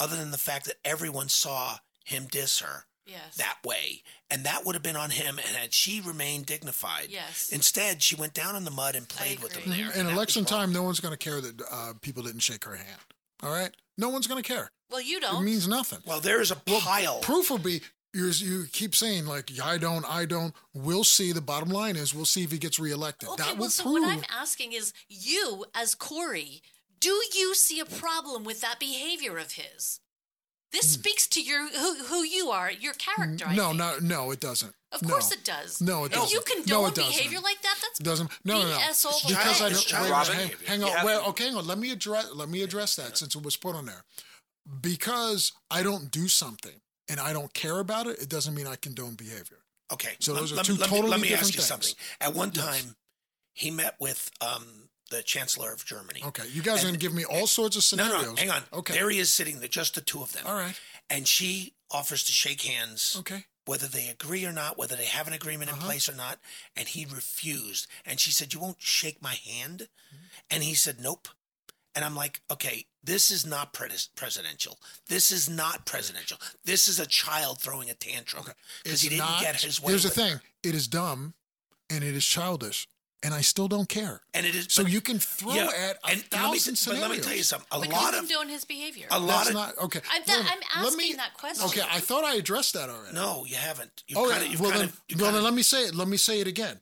other than the fact that everyone saw him diss her Yes. that way, and that would have been on him. And had she remained dignified, Yes. Instead, she went down in the mud and played with him there. In and that election time, no one's going to care that uh, people didn't shake her hand. All right, no one's going to care. well, you don't. It means nothing. Well, there is a pile. Proof will be you you keep saying like I don't, I don't. We'll see. The bottom line is we'll see if he gets reelected. okay, that well, so prove. what I'm asking is, you as Corey, do you see a problem with that behavior of his? This speaks to your who, who you are, your character. I Hmm. no, think. no, no, it doesn't. Of No. course it does. No, it If you doesn't. condone No, it doesn't. behavior like that, that's doesn't. No, no, no. BS all the Because way. I It's don't. child Wait, Robin, hang, behavior. hang You on. have Wait, to- okay, hang on. Let me address. Let me address that since it was put on there. Because I don't do something and I don't care about it, it doesn't mean I condone behavior. Okay, So let- those are let, two me- let me- totally Let me different ask you things. something. At one time, he met with um, the Chancellor of Germany. Okay, you guys are going to give me all sorts of scenarios. no, no, hang on. Okay. There he is sitting there, just the two of them. All right. And she offers to shake hands, Okay. whether they agree or not, whether they have an agreement Uh-huh. in place or not. And he refused. And she said, You won't shake my hand? Mm-hmm. And he said, Nope. And I'm like, Okay, this is not pres- presidential. This is not presidential. This is a child throwing a tantrum because he It's didn't not- get his way. Here's the thing: it is dumb, and it is childish, and I still don't care. And it is So but- you can throw yeah, at a and let me, thousand but scenarios. let me tell you something. A but lot you of condone his behavior. a lot That's of not okay. I'm, that, Wait, I'm asking me- that question. Okay, I thought I addressed that already. no, you haven't. You've Oh, kind yeah. of, you've well, kind then, of, you've well kind then let me say it. Let me say it again.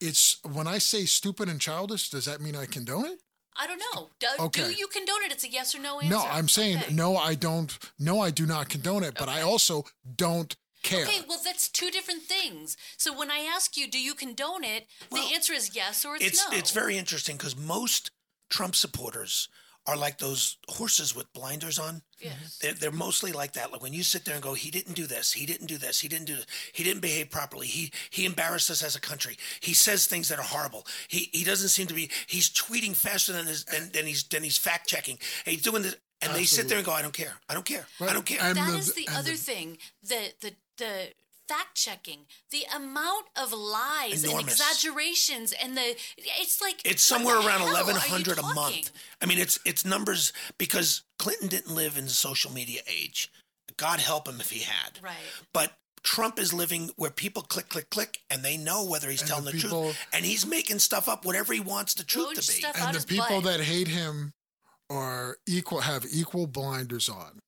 It's when I say stupid and childish. Does that mean I condone it? I don't know. Do, Okay. do you condone it? It's a yes or no answer. No, I'm saying Okay. no. I don't. No, I do not condone it. But I also don't care. Okay, well, that's two different things. So when I ask you, do you condone it? Well, the answer is yes or it's, it's no. it's very interesting because most Trump supporters are like those horses with blinders on. Yes. They're, they're mostly like that. Like when you sit there and go, he didn't do this, he didn't do this, he didn't do this, he didn't behave properly, he he embarrassed us as a country. He says things that are horrible. He he doesn't seem to be. He's tweeting faster than his than, than he's than he's fact checking. And he's doing this, and they sit there and go, I don't care, I don't care, I don't care. And That the- is the other the- thing. The the the fact checking, the amount of lies and exaggerations, and the it's like It's somewhere around hell are you eleven hundred a month. I mean, it's it's numbers because Clinton didn't live in the social media age. God help him if he had. Right. But Trump is living where people click, click, click, and they know whether he's And telling the the, people- truth. And he's making stuff up, whatever he wants the truth to be. and the people butt. that hate him are equal have equal blinders on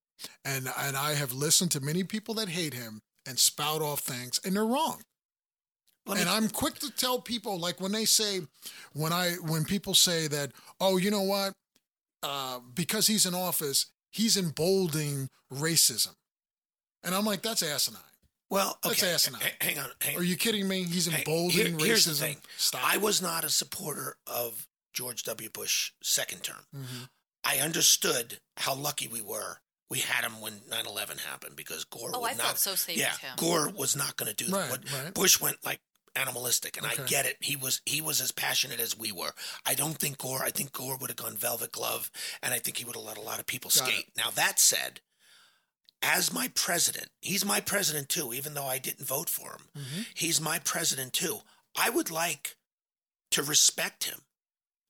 and and i have listened to many people that hate him and spout off things and they're wrong me- and i'm quick to tell people like when they say when i when people say that oh you know what uh, because he's in office he's emboldening racism and i'm like that's asinine well, That's asinine. Hang on. Hang are you kidding me he's emboldening here- here's racism the thing. stop I was not a supporter of George W. Bush second term. Mhm. I understood how lucky we were. We had him when 9-11 happened because Gore Oh, would I not. felt so safe yeah, with him. Gore was not going to do Right, what right. Bush went like animalistic, and Okay. I get it. He was he was as passionate as we were. I don't think Gore. I think Gore would have gone velvet glove, and I think he would have let a lot of people Got skate. Now that said, as my president, he's my president too. Even though I didn't vote for him, Mm-hmm. he's my president too. I would like to respect him.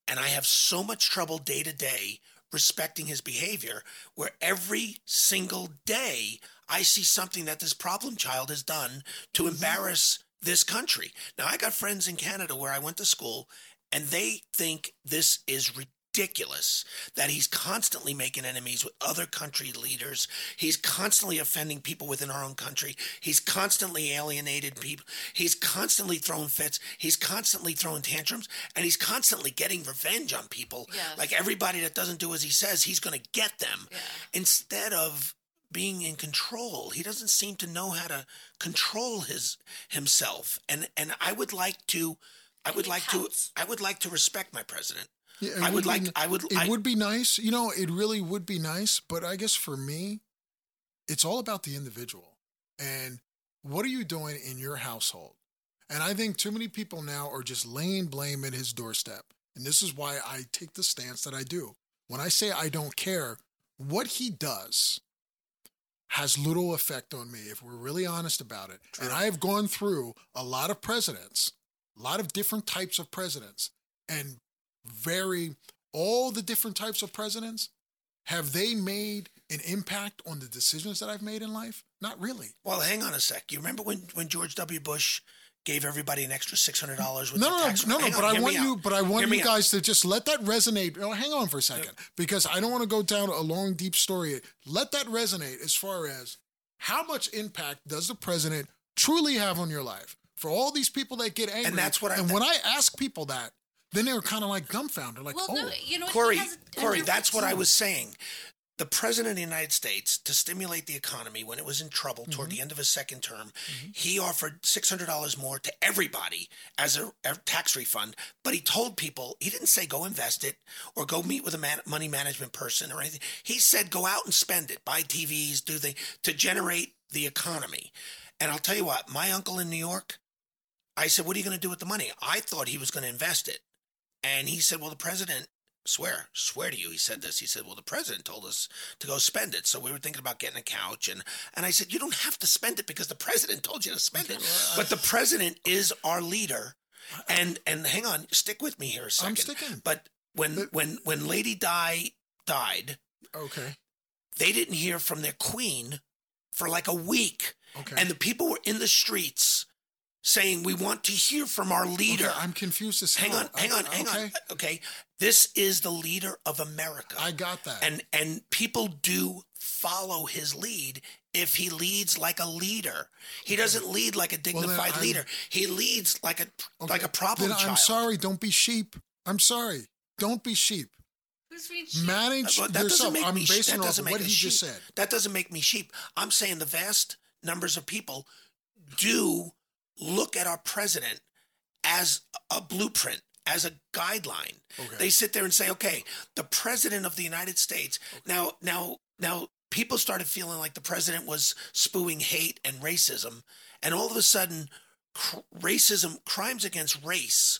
And I have so much trouble day to day respecting his behavior where every single day I see something that this problem child has done to mm-hmm. embarrass this country. Now, I got friends in Canada where I went to school, and they think this is ridiculous that he's constantly making enemies with other country leaders. He's constantly offending people within our own country. He's constantly alienated people. He's constantly throwing fits. He's constantly throwing tantrums, and he's constantly getting revenge on people. Yes. Like everybody that doesn't do as he says, he's going to get them Yeah. instead of being in control. He doesn't seem to know how to control his himself. And and I would like to I And would like counts. to I would like to respect my president. Yeah, I would like- I would- It I- would be nice, you know. It really would be nice, but I guess for me, it's all about the individual and what are you doing in your household. And I think too many people now are just laying blame at his doorstep, and this is why I take the stance that I do. When I say I don't care, what he does has little effect on me if we're really honest about it. And I have gone through a lot of presidents, a lot of different types of presidents, and very all the different types of presidents have they made an impact on the decisions that I've made in life? Not really. Well, hang on a sec. You remember when, when George W. Bush gave everybody an extra six hundred dollars with No, no, tax? no, no. But I want you. But I want you guys to just let that resonate. Oh, hang on for a second, because I don't want to go down a long, deep story. Let that resonate as far as how much impact does the president truly have on your life? For all these people that get angry, and that's what I- And when I ask people that, then they were kind of like dumbfounded, like, Well, "Oh, no, you know, what? Corey, a- a Corey, that's what I was saying. The president of the United States, to stimulate the economy when it was in trouble toward Mm-hmm. the end of his second term, he offered six hundred dollars more to everybody as a, a tax refund. But he told people he didn't say go invest it or go meet with a man, money management person or anything. He said go out and spend it, buy TVs, do the to generate the economy. And I'll tell you what, my uncle in New York, I said, what are you going to do with the money? I thought he was going to invest it. And he said, Well, the president, swear, swear to you, he said this. He said, Well, the president told us to go spend it. So we were thinking about getting a couch. And, and I said, You don't have to spend it because the president told you to spend it. Uh, but the president is our leader. Uh, and and hang on, stick with me here a 2nd I'm sticking. But when But- when when Lady Di died, okay, they didn't hear from their queen for like a week. okay." And the people were in the streets saying, We want to hear from our leader. Okay, I'm confused as Hang hell. on, hang on, I- hang okay, on. Okay, this is the leader of America, I got that. and and people do follow his lead if he leads like a leader. He doesn't lead like a dignified I'm- leader. He leads like a Okay, like a problem then child. I'm sorry. Don't be sheep. I'm sorry. Don't be sheep. Who's being sheep? Manage But that yourself. doesn't make I'm me. basing that off doesn't of make what us he just said. That doesn't make me sheep. I'm saying the vast numbers of people do look at our president as a blueprint, as a guideline. Okay. They sit there and say, "Okay, the president of the United States." Now, now, now, people started feeling like the president was spewing hate and racism, and all of a sudden, cr- racism, crimes against race,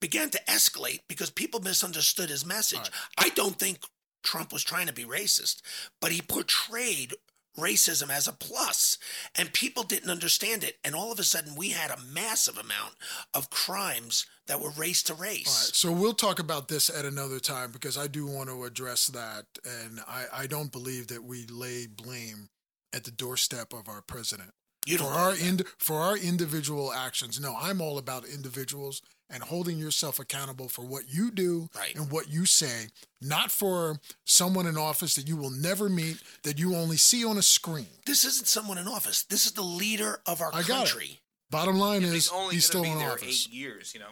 began to escalate because people misunderstood his message. I don't think Trump was trying to be racist, but he portrayed racism as a plus. And people didn't understand it. And all of a sudden we had a massive amount of crimes that were race to race. Right, so we'll talk about this at another time because I do want to address that, and I, I don't believe that we lay blame at the doorstep of our president. You for our ind- for our individual actions. No, I'm all about individuals and holding yourself accountable for what you do Right. and what you say, not for someone in office that you will never meet, that you only see on a screen. this isn't someone in office this is the leader of our I got it. country Bottom line But is he's only he's going still to be in there office. eight years. You know,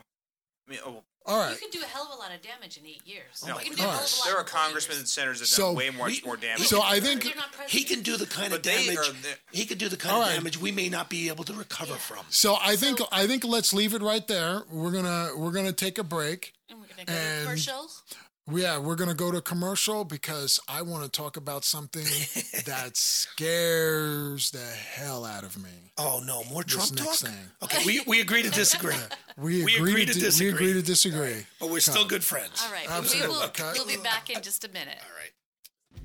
I mean, oh, All You can do a hell of a lot of damage in eight years. no, you can do a hell of a lot there are congressmen years. and senators that So, done way much we- more damage. So I think he can do the kind of damage are he can do the kind All of right. damage we may not be able to recover from So I think So- I think let's leave it right there. We're gonna we're gonna take a break. And we're gonna go And- to commercial. Yeah, we're gonna go to commercial because I want to talk about something that scares the hell out of me. oh no more This trump talk thing. okay we, we agree to disagree We We agree, agree to, to disagree. We agree to disagree. but we're still good friends All right, Absolutely. we will. Okay. We'll be back in just a minute. All right.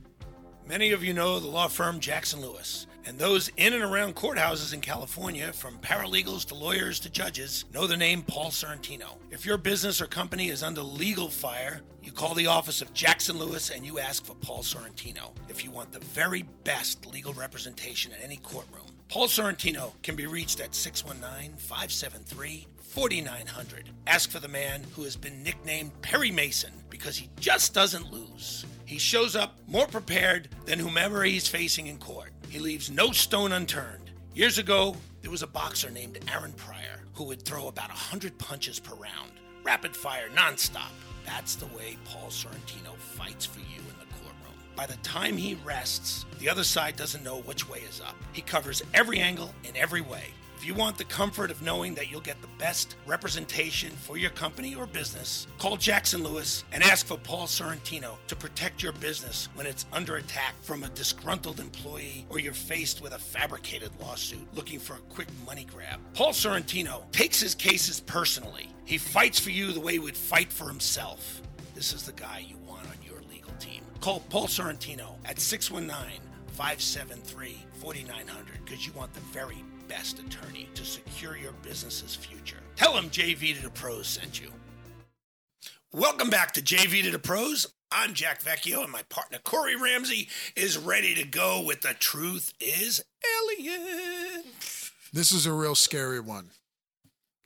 Many of you know the law firm Jackson Lewis, and those in and around courthouses in California, from paralegals to lawyers to judges, know the name Paul Sorrentino. If your business or company is under legal fire, you call the office of Jackson Lewis and you ask for Paul Sorrentino if you want the very best legal representation in any courtroom. Paul Sorrentino can be reached at 619 573 4900. Ask for the man who has been nicknamed Perry Mason because he just doesn't lose. He shows up more prepared than whomever he's facing in court. He leaves no stone unturned. Years ago, there was a boxer named Aaron Pryor who would throw about 100 punches per round, rapid fire, nonstop. That's the way Paul Sorrentino fights for you in the courtroom. By the time he rests, the other side doesn't know which way is up. He covers every angle in every way. If you want the comfort of knowing that you'll get the best representation for your company or business, call Jackson Lewis and ask for Paul Sorrentino to protect your business when it's under attack from a disgruntled employee or you're faced with a fabricated lawsuit looking for a quick money grab. Paul Sorrentino takes his cases personally. He fights for you the way he would fight for himself. This is the guy you want on your legal team. Call Paul Sorrentino at 619 573 4900 because you want the very best attorney to secure your business's future. Tell him JV to the Pros sent you. Welcome back to JV to the Pros. I'm Jack Vecchio, and my partner Corey Ramsey is ready to go with the truth is alien. This is a real scary one.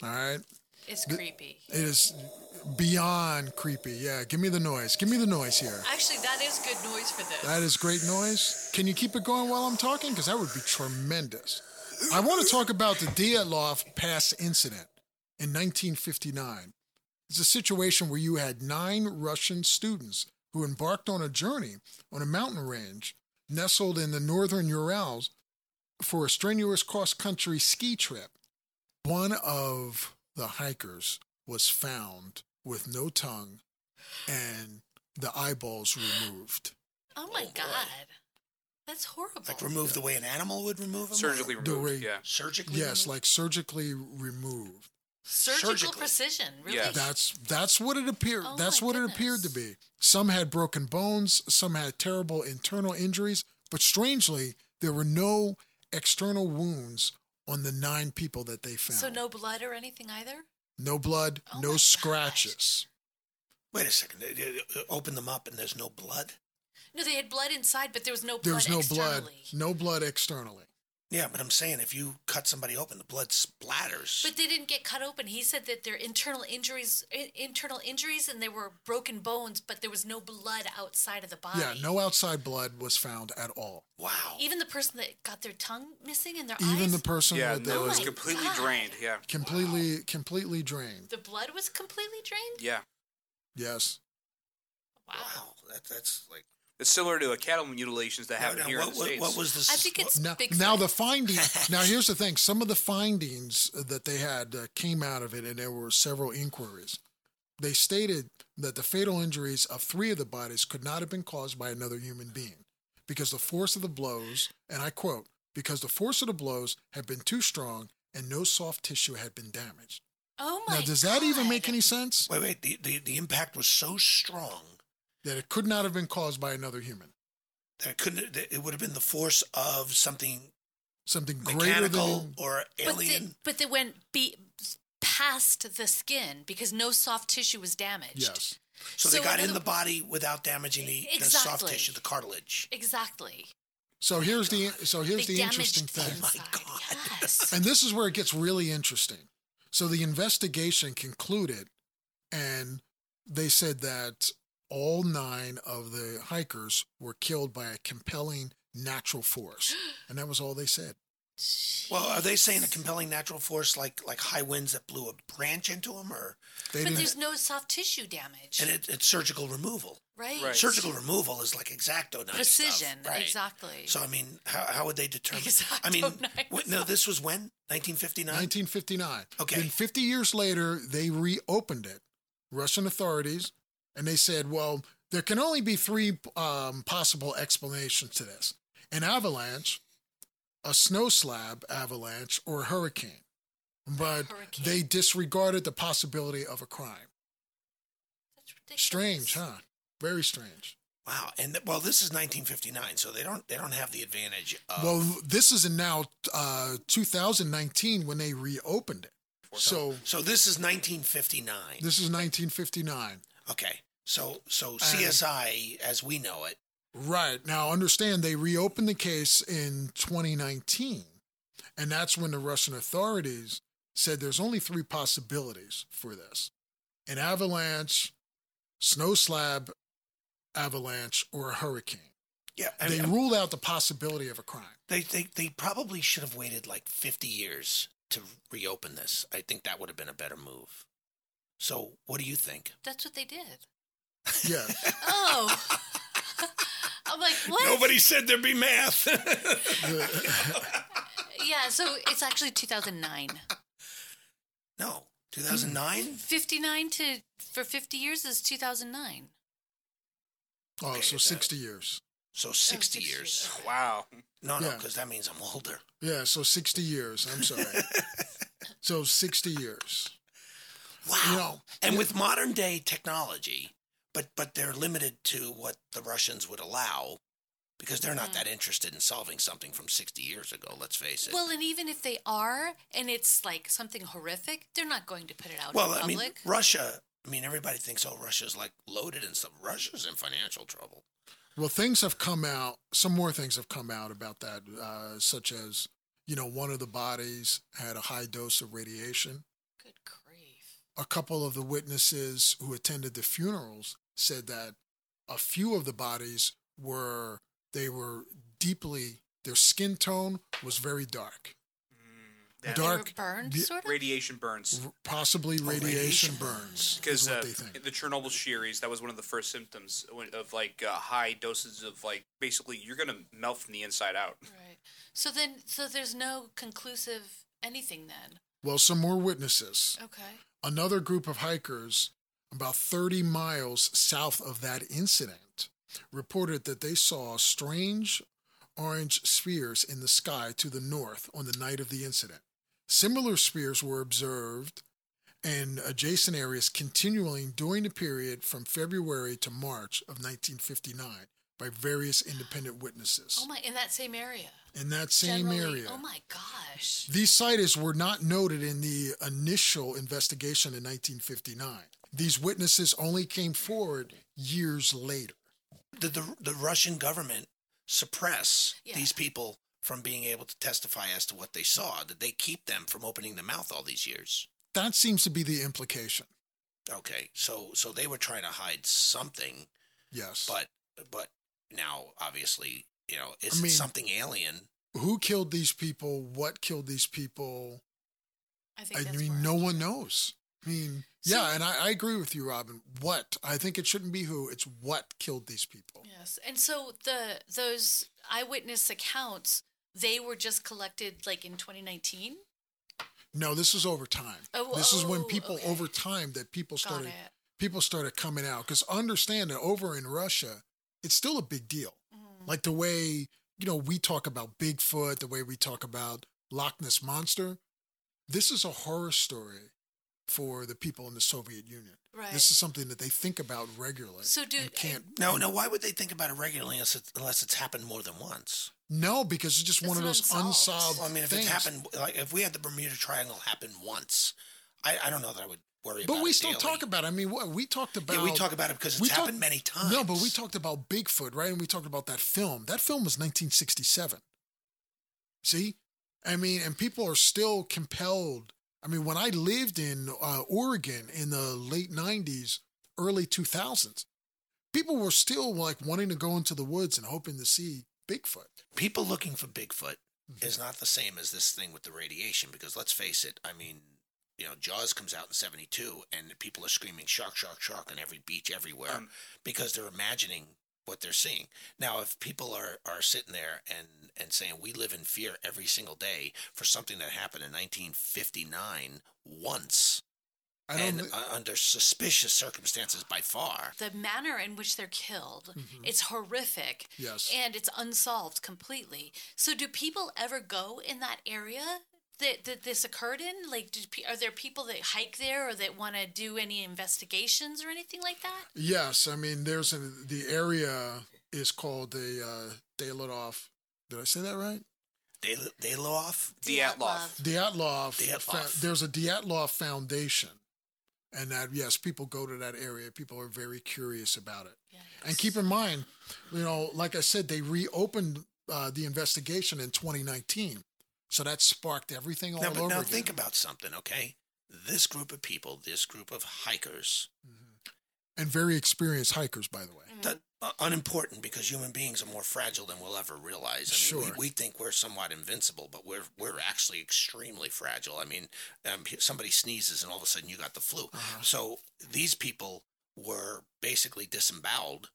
All right. It's creepy. It is beyond creepy. Yeah, give me the noise. Give me the noise here. Actually, that is good noise for this. That is great noise. Can you keep it going while I'm talking? Because that would be tremendous. I want to talk about the Dyatlov Pass incident in 1959. It's a situation where you had nine Russian students who embarked on a journey on a mountain range nestled in the northern Urals for a strenuous cross country ski trip. One of the hikers was found with no tongue and the eyeballs removed. oh my Oh, boy. god, that's horrible. Like remove the way an animal would remove them? Surgically The removed. way- Yeah. Surgically? Yes, removed? like surgically removed. surgical surgically. precision. Really? Yeah. That's that's what it appeared. Oh that's my what it appeared to be. Some had broken bones, some had terrible internal injuries, but strangely, there were no external wounds on the nine people that they found. so no blood or anything either. No blood, Oh my no gosh. scratches. Wait a second. Open them up and there's no blood? No, they had blood inside, but there was no blood There was no blood, no blood externally. Yeah, but I'm saying if you cut somebody open, the blood splatters. But they didn't get cut open. He said that their internal injuries, i- internal injuries, and there were broken bones, but there was no blood outside of the body. Yeah, no outside blood was found at all. wow. Even the person that got their tongue missing and their Even eyes, the person Yeah, with it the was oh my completely God. drained. Yeah. completely completely drained. the blood was completely drained. Yeah. Yes. Wow. Wow. That, that's like. It's similar to a cattle mutilations that happen Now, here what, in the what, States. what was this? I think it's Now, now the finding. now here's the thing: some of the findings that they had uh, came out of it, and there were several inquiries. They stated that the fatal injuries of three of the bodies could not have been caused by another human being, because the force of the blows, and I quote, because the force of the blows had been too strong and no soft tissue had been damaged. oh my Now, does that even make any sense? Wait, wait. The, the, the impact was so strong That it could not have been caused by another human, that it couldn't. That it would have been the force of something something greater than or But alien. but they went be, past the skin because no soft tissue was damaged. yes. so, they got in in the body without damaging the, the soft tissue, the cartilage. Exactly. So here's the so here's they the interesting the thing. Oh my. God. Yes. And this is where it gets really interesting. So the investigation concluded, and they said that all nine of the hikers were killed by a compelling natural force. And that was all they said. Well, are they saying a compelling natural force like like high winds that blew a branch into them, or They but didn't. there's no soft tissue damage, and it, it's surgical removal? right? Right. Surgical removal is like X-Acto knife Precision, stuff, right? exactly. So I mean, how, how would they determine? I X-Acto mean, knife what, no, this was when 1959. 1959. Okay. Then 50 years later, they reopened it, Russian authorities, and they said, well, there can only be three um, possible explanations to this an avalanche, a snow slab avalanche, or a hurricane. But Hurricane. they disregarded the possibility of a crime. That's ridiculous. Strange, huh? Very strange. Wow, and th- well, this is 1959, so they don't they don't have the advantage of. Well, this is in now uh, 2019 when they reopened it. So so this is 1959. this is 1959. Okay, so so CSI as we know it. Right. Now, understand they reopened the case in 2019. And that's when the Russian authorities said there's only three possibilities for this an avalanche, snow slab avalanche, or a hurricane. Yeah, I They mean, ruled out the possibility of a crime. they, they they probably should have waited like 50 years to reopen this. I think that would have been a better move. So, what do you think? That's what they did. Yeah. Oh. I'm like, what? Nobody said there'd be math. Yeah, so it's actually 2009. no, 2009. 59 to for 50 years is 2009. Oh, Okay, so that- 60 years. So 60 60 years. years. Wow. No, no, because that means I'm older. Yeah, so 60 years. I'm sorry. so 60 years. Wow. You know, and with modern day technology, but but they're limited to what the Russians would allow because they're not that interested in solving something from 60 years ago, let's face it. Well, and even if they are, and it's like something horrific, they're not going to put it out Well, in I mean, public. Russia I mean, everybody thinks, oh, Russia's like loaded and stuff. Russia's in financial trouble. Well, things have come out. Some more things have come out about that, uh, such as you know, one of the bodies had a high dose of radiation. Good grief. A couple of the witnesses who attended the funerals said that a few of the bodies were they were deeply their skin tone was very dark, That dark, burned, the- sort of. radiation burns. r- possibly Oh, radiation, radiation burns. Because uh, they the Chernobyl series, that was one of the first symptoms of like uh, high doses of like basically you're gonna melt from the inside out. Right. So then, so there's no conclusive anything then. Well, some more witnesses. Okay. Another group of hikers about 30 miles south of that incident reported that they saw strange orange spheres in the sky to the north on the night of the incident. Similar spheres were observed in adjacent areas continuing during the period from February to March of 1959 by various independent witnesses Oh my, in that same area. in that same Generally- area. Oh my gosh. These sightings were not noted in the initial investigation in 1959. These witnesses only came forward years later. Did the, the Russian government suppress Yeah. these people from being able to testify as to what they saw? Did they keep them from opening their mouth all these years? That seems to be the implication. Okay, so so they were trying to hide something, Yes. but but now obviously you know is I it something alien? who killed these people? What killed these people? I think I that's mean, no I'm- one knows. I mean, So- yeah, and I, I agree with you, Robin. What? I think it shouldn't be who, it's what killed these people. Yes, and so the those eyewitness accounts they were just collected like in 2019. No, this is over time. Oh, this is when oh, people, okay. over time, that people started people started coming out because understand that over in Russia, it's still a big deal. Mm. Like the way you know we talk about Bigfoot, the way we talk about Loch Ness monster. This is a horror story for the people in the Soviet Union. Right. This is something that they think about regularly. So do- and can't No, no. Why would they think about it regularly unless it's, unless it's happened more than once? no because it's just It's one of those unsolved. unsolved. Well, I mean, if things. it's happened, like if we had the Bermuda Triangle happen once, I, I don't know that I would worry about but we still daily. talk about. It. I mean, we talked about. Yeah, we talk about it because it's we talk- happened many times. No, but we talked about Bigfoot, right? And we talked about that film. That film was 1967. See? I mean, and people are still compelled. I mean, when I lived in uh, Oregon in the late 90s, early 2000s, people were still like wanting to go into the woods and hoping to see Bigfoot. people looking for Bigfoot Mm-hmm. is not the same as this thing with the radiation because let's face it, I mean, you know, Jaws comes out in 72 and people are screaming shark, shark, shark on every beach everywhere Um, because they're imagining what they're seeing. Now, if people are, are sitting there and, and saying we live in fear every single day for something that happened in 1959 once and thi- uh, under suspicious circumstances by far, the manner in which they're killed it's horrific Mm-hmm. Yes. and it's unsolved completely so do people ever go in that area that, that this occurred in like do, pe- are there people that hike there or that want to do any investigations or anything like that yes, I mean, there's a, the area is called the uh, Daylidoff. Did I say that right? they, they blow off. Dyatlov. Dyatlov. Dyatlov. Fa- there's a Dyatlov Foundation, and that yes, people go to that area. People are very curious about it. yeah. And keep in mind, you know, like I said, they reopened uh, the investigation in 2019, so that sparked everything all Now, but over now again. think about something, okay? This group of people, this group of hikers, and very experienced hikers, by the way. that uh, unimportant because human beings are more fragile than we'll ever realize. I mean, Sure. we, we think we're somewhat invincible, but we're we're actually extremely fragile. I mean, um, somebody sneezes and all of a sudden you got the flu. Uh-huh. So these people were basically disemboweled.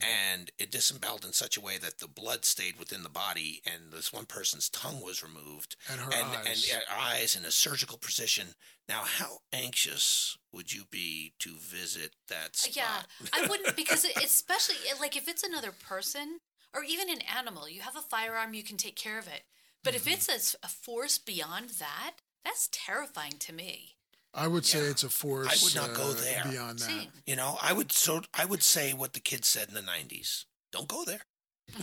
And it disemboweled in such a way that the blood stayed within the body, and this one person's tongue was removed, And her and, eyes. and uh, eyes in a surgical position Now, how anxious would you be to visit that spot? Yeah, I wouldn't because especially like if it's another person or even an animal, you have a firearm, you can take care of it. But if it's a force beyond that, that's terrifying to me. I would say it's a force. I would not go uh, there. beyond that. Same. You know, I would so I would say what the kids said in the '90s. Don't go there.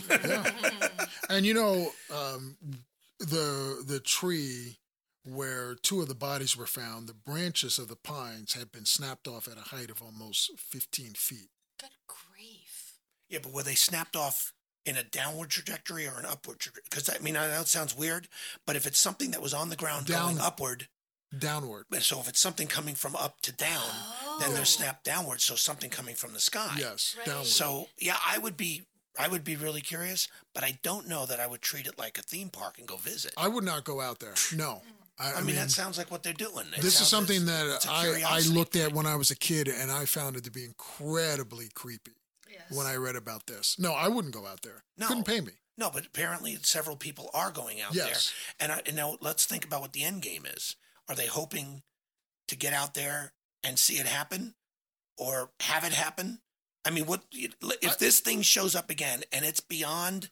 And you know, um, the the tree where two of the bodies were found, the branches of the pines had been snapped off at a height of almost 15 feet. Good grief. Yeah, but were they snapped off in a downward trajectory or an upward trajectory? Because I mean, I know it sounds weird, but if it's something that was on the ground Down. going upward, Downward. but so if it's something coming from up to down, then Oh. they're snapped downward. So something coming from the sky. Yes, Right. downward. So yeah, I would be, I would be really curious, but I don't know that I would treat it like a theme park and go visit. I would not go out there. No. Hmm. I, I, mean, that sounds like what they're doing. It this is something it's- that I, a I, I curiosity. looked at when I was a kid and I found it to be incredibly creepy Yes. when I read about this. No, I wouldn't go out there. No. Couldn't pay me. No, but apparently several people are going out Yes. there. And, I, and now let's think about what the end game is. Are they hoping to get out there and see it happen or have it happen? I mean, what if this thing shows up again and it's beyond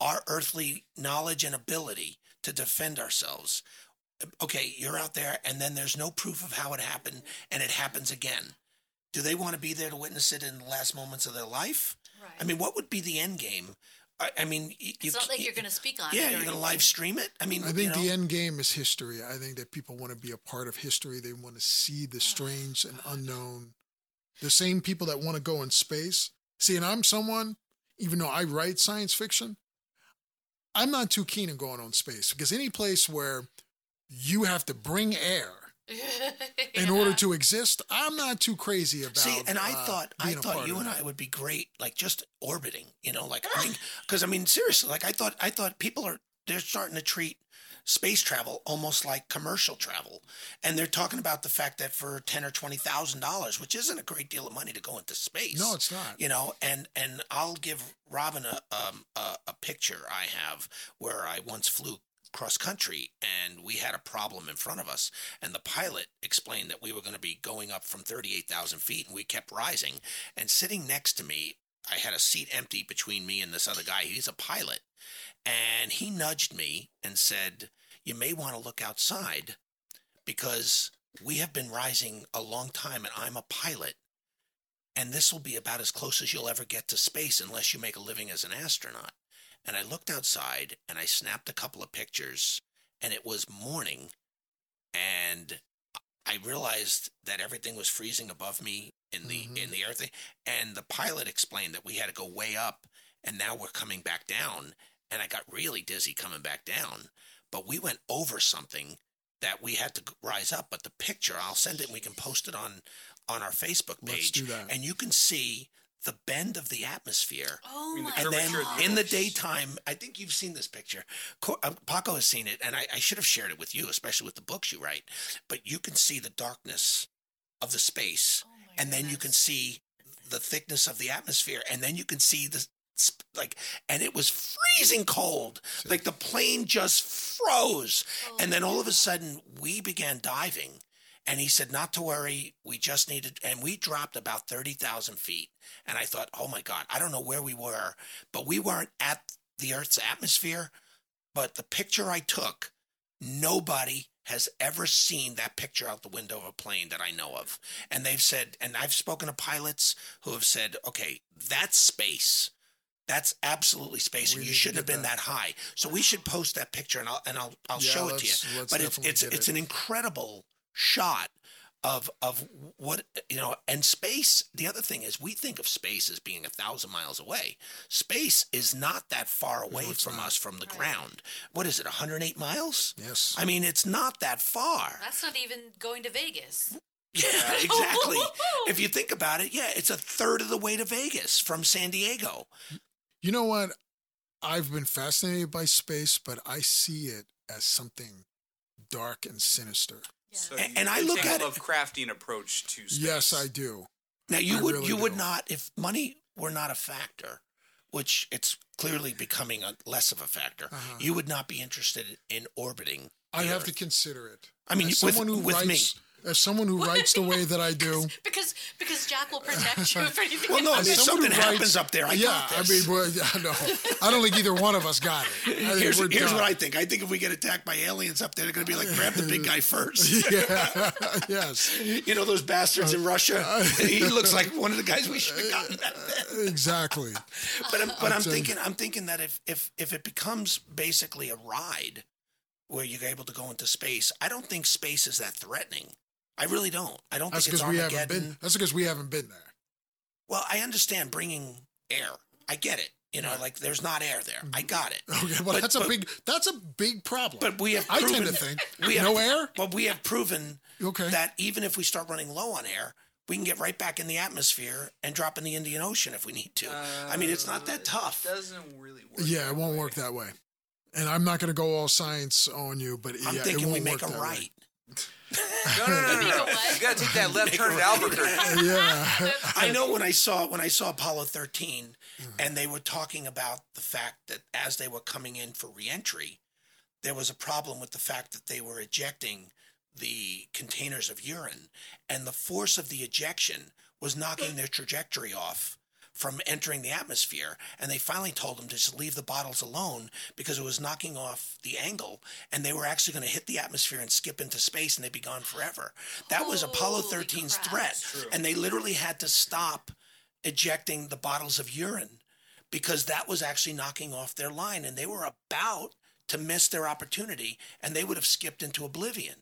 our earthly knowledge and ability to defend ourselves? Okay, you're out there and then there's no proof of how it happened and it happens again. Do they want to be there to witness it in the last moments of their life? Right. I mean, what would be the end game? I, I mean, y- you, it's not like you- you're going to speak on yeah, it. or you're going to live stream it. I mean, I think you know, the end game is history. I think that people want to be a part of history. They want to see the oh, strange and unknown. The same people that want to go in space. See, and I'm someone, even though I write science fiction, I'm not too keen on going on space because any place where you have to bring air in order to exist, I'm not too crazy about. See, and I uh, thought I thought you and that. I would be great, like just orbiting. You know, like I mean, because I mean, seriously, like I thought I thought people are they're starting to treat space travel almost like commercial travel, and they're talking about the fact that for ten or twenty thousand dollars, which isn't a great deal of money to go into space. No, it's not. you know and and i'll give robin a um a, a picture i have where i once flew cross country and we had a problem in front of us and the pilot explained that we were going to be going up from 38,000 feet and we kept rising and sitting next to me i had a seat empty between me and this other guy he's a pilot and he nudged me and said you may want to look outside because we have been rising a long time and i'm a pilot and this will be about as close as you'll ever get to space unless you make a living as an astronaut. And I looked outside and I snapped a couple of pictures, and it was morning, and I realized that everything was freezing above me in the Mhm. in the earth. And the pilot explained that we had to go way up, and now we're coming back down. And I got really dizzy coming back down, but we went over something that we had to rise up. But the picture, I'll send it. and We can post it on on our Facebook Let's page, do that. and you can see the bend of the atmosphere. Oh my And then curvature of the in the daytime, I think you've seen this picture. Uh, Paco has seen it, and I, I should have shared it with you, especially with the books you write. But you can see the darkness of the space, Oh my and then you can see the thickness of the atmosphere, and then you can see the like, and it was freezing cold. Like the plane just froze, Oh, and then all of a sudden we began diving. And he said, not to worry. We just needed, and we dropped about 30,000 feet. And I thought, oh my God, I don't know where we were, but we weren't at the Earth's atmosphere. But the picture I took, nobody has ever seen that picture out the window of a plane that I know of. And they've said, and I've spoken to pilots who have said, okay, that's space. That's absolutely space, and you shouldn't have been that. that high. So we should post that picture, and I'll and I'll I'll Yeah, show it to you. but it's it's get it's an incredible shot of of what you know and space the other thing is we think of space as being a thousand miles away space is not that far away it's from not. us from the Right. ground what is it 108 miles Yes. i mean it's not that far That's not even going to Vegas. yeah exactly if you think about it yeah it's a third of the way to vegas from san diego You know what? I've been fascinated by space, but I see it as something dark and sinister. Yeah. So And- you- and I you look take at a it- Lovecraftian approach to space. Yes, I do. now you I would really you would not if money were not a factor which it's clearly becoming a less of a factor Uh-huh. you would not be interested in orbiting I have Earth. to consider it. I mean, as with- someone who with me. Writes, as someone who writes the way that I do. Because because Jack will protect you if anything. Well, no, I mean, if someone something who happens up there, I yeah, got I this. mean, well, yeah, no, I don't think either one of us got it. Here's, here's what I think. I think if we get attacked by aliens up there, they're going to be like, grab the big guy first. yeah, yes, You know those bastards in Russia? he looks like one of the guys we should have gotten back exactly. But I'm, but I'll I'm thinking, I'm thinking that if if if it becomes basically a ride, where you're able to go into space. I don't think space is that threatening. I really don't. I don't That's think it's because we haven't Armageddon. been. That's because we haven't been there. Well, I understand bringing air. I get it. You know, like there's not air there. I got it. Okay, well, But- that's a big. That's a big problem. But we have I tend to think we have, no air. But we have proven Okay. that even if we start running low on air, we can get right back in the atmosphere and drop in the Indian Ocean if we need to. I mean, it's not that Uh, tough. It doesn't really work. Yeah, it won't way. work that way. And I'm not going to go all science on you, but I'm yeah, thinking it we won't make work a that way. Right. No, no, no, no, no. You gotta take that left turn to at. Albuquerque. Yeah, I know when I saw when I saw Apollo 13 Mm. and they were talking about the fact that as they were coming in for reentry, there was a problem with the fact that they were ejecting the containers of urine and the force of the ejection was knocking their trajectory off from entering the atmosphere and they finally told them to just leave the bottles alone because it was knocking off the angle and they were actually going to hit the atmosphere and skip into space and they'd be gone forever that was apollo Holy 13's crap. threat true. and they literally had to stop ejecting the bottles of urine because that was actually knocking off their line and they were about to miss their opportunity and they would have skipped into oblivion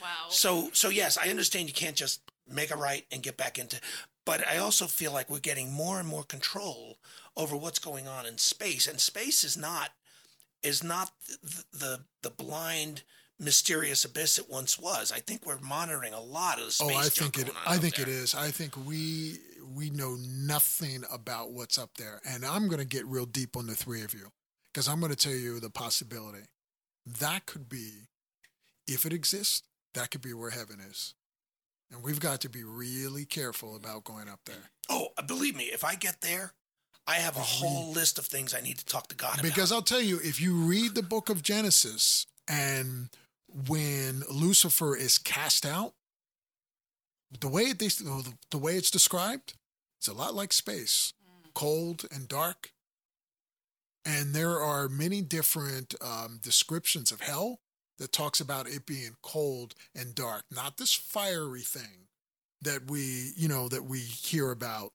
Wow. so so yes, I understand you can't just make a right and get back into but I also feel like we're getting more and more control over what's going on in space and space is not is not the the, the blind mysterious abyss it once was. I think we're monitoring a lot of the space Oh, I think it. I think it there. is. I think we we know nothing about what's up there, and I'm going to get real deep on the three of you because I'm going to tell you the possibility that could be, if it exists, that could be where heaven is, and we've got to be really careful about going up there Oh, believe me, if I get there, I have a whole list of things I need to talk to God about. because I'll tell you, if you read the book of Genesis and when Lucifer is cast out, the way they the way it's described, it's a lot like space, cold and dark. And there are many different um, descriptions of hell that talks about it being cold and dark, not this fiery thing that we, you know, that we hear about.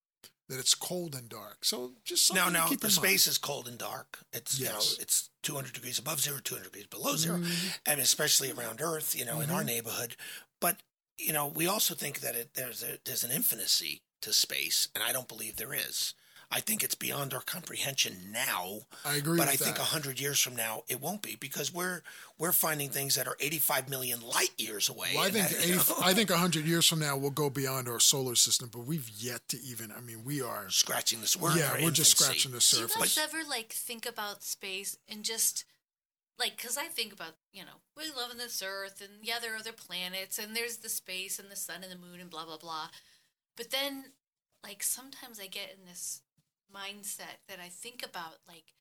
That it's cold and dark. So just something now, to now keep the in mind. space is cold and dark. It's you know it's 200 degrees above zero, 200 degrees below 0 Mm-hmm. Mean, especially around Earth, you know, in our neighborhood. But you know, we also think that it, there's a, there's an infinity to space, and I don't believe there is. I think it's beyond our comprehension now. I agree But with I think that. hundred years from now, it won't be because we're we're finding things that are 85 million light years away. Well, I think that, you 80, know, I think hundred years from now we'll go beyond our solar system, but we've yet to even. I mean, we are. scratching this. We're yeah, we're just scratching the Do you surface. guys ever like think about space and just like because I think about you know we live on this Earth and yeah there are other planets and there's the space and the sun and the moon and blah blah blah, but then like sometimes I get in this mindset that I think about like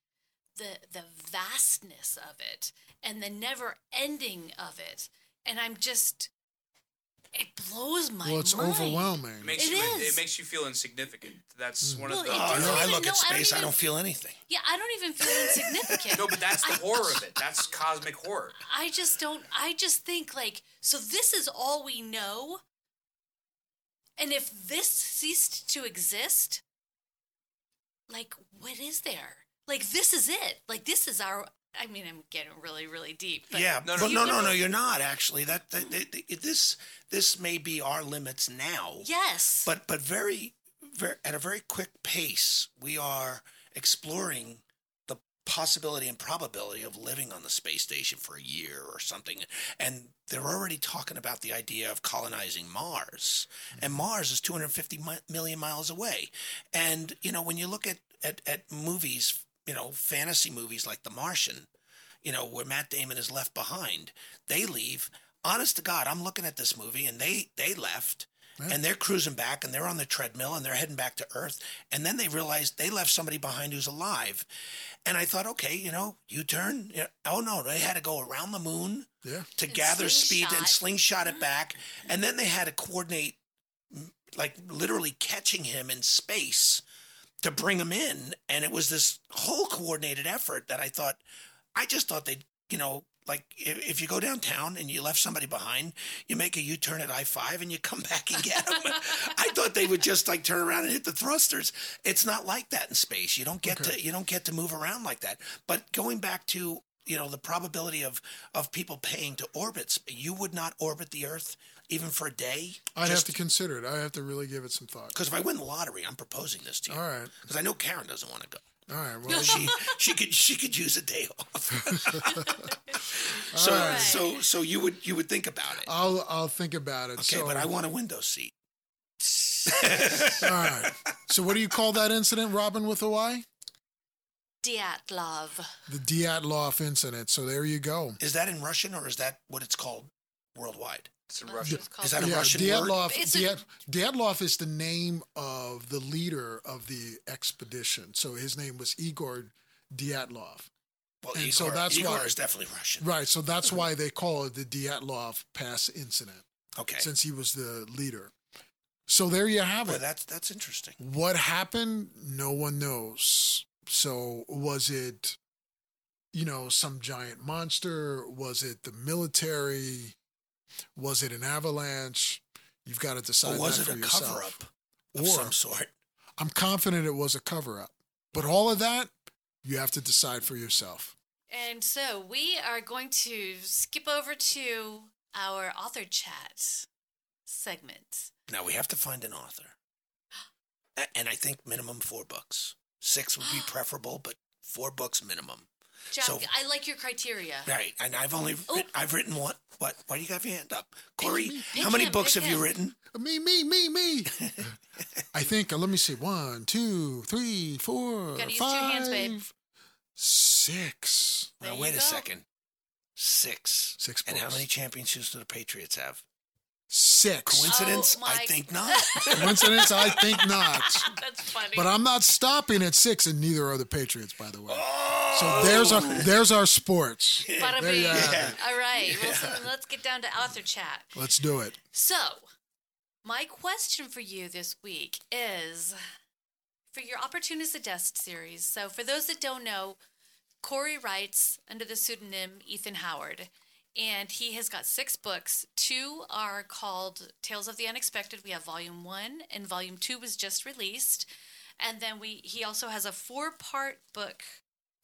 the the vastness of it and the never ending of it, and I'm just it blows my well, it's mind. overwhelming. It makes It you. is. It makes you feel insignificant. That's mm. one Well, of the. Oh, doesn't no, I look no, at I don't space. I don't feel anything. Yeah, I don't even feel insignificant. no, but that's the I- horror of it. That's cosmic horror. I just don't. I just think like so. This is all we know, and if this ceased to exist, like what is there? Like this is it. Like this is our. I mean, I'm getting really, really deep. But yeah, No, no, but no, no, no, you're not actually. That, that, that- that- this this may be our limits now. Yes. But but very, very at a very quick pace, we are exploring the possibility and probability of living on the space station for a year or something. And they're already talking about the idea of colonizing Mars. And mm-hmm. Mars is 250 million miles away. And you know, when you look at at, at movies, you know, fantasy movies like The Martian, you know, where Matt Damon is left behind, they leave. Honest to God, I'm looking at this movie and they they left and they're cruising back and they're on the treadmill and they're heading back to Earth. And then they realized they left somebody behind who's alive. And I thought, okay, you know, you turn. You know, oh no, they had to go around the moon Yeah. to And gather speed and slingshot. slingshot it back. And then they had to coordinate, like literally catching him in space to bring him in. And it was this whole coordinated effort that I thought, I just thought they'd, you know, like if, if you go downtown and you left somebody behind, you make a U turn at I 5 and you come back and get them. I thought they would just like turn around and hit the thrusters. It's not like that in space. You don't get Okay. to you don't get to move around like that. But going back to you know the probability of of people paying to orbit. sp- You would not orbit the Earth even for a day. I'd have to consider it. I have to really give it some thought. because if I win the lottery, I'm proposing this to you. All right. Because I know Karen doesn't want to go. All right. Well, She she could she could use a day off. so right. so so you would you would think about it. I'll I'll think about it. Okay, so, but I want a window seat. all right. So what do you call that incident, Robin with a Y? Dyatlov. The Dyatlov incident. So there you go. Is that in Russian or is that what it's called worldwide? It's in That's Russian. what it's called. Is that a yeah, Russian Dyatlov. word? It's a- Dyatlov is the name of the leader of the expedition. So his name was Igor Dyatlov. Well, And Igor, so that's Igor why- is definitely Russian. Right. So that's why they call it the Dyatlov Pass incident, Okay. since he was the leader. So there you have Boy, it. that's that's interesting. What happened? No one knows. So was it, you know, some giant monster? Was it the military? Was it an avalanche? You've got to decide. Or was that it for a yourself. cover up of Or some sort? I'm confident it was a cover up. But all of that, you have to decide for yourself. And so we are going to skip over to our author chat segment. Now we have to find an author, and I think minimum four books. Six would be preferable, but four books minimum. Jack, So- I like your criteria. Right, and I've only Oh. writ- I've written one. What? Why do you have your hand up, Corey? pick how many him, books pick have you written? Me, me, me, me. I think, uh, let me see. One, two, three, four, Gotta use two hands, babe. six. Now you wait a second. Six. Six And how many championships do the Patriots have? Six. Coincidence? Oh, I think not. Coincidence? I think not. That's funny. But I'm not stopping at six, and neither are the Patriots, by the way. Oh! So there's our there's our sports. Bada There you bing. have it. All right. Well, so let's get down to author chat. Let's do it. So, my question for you this week is for your Opportunist at Desk series. So, for those that don't know, Corey writes under the pseudonym Ethan Howard, and he has got six books. Two are called Tales of the Unexpected. We have Volume One, and Volume Two was just released. And then we he also has a four part book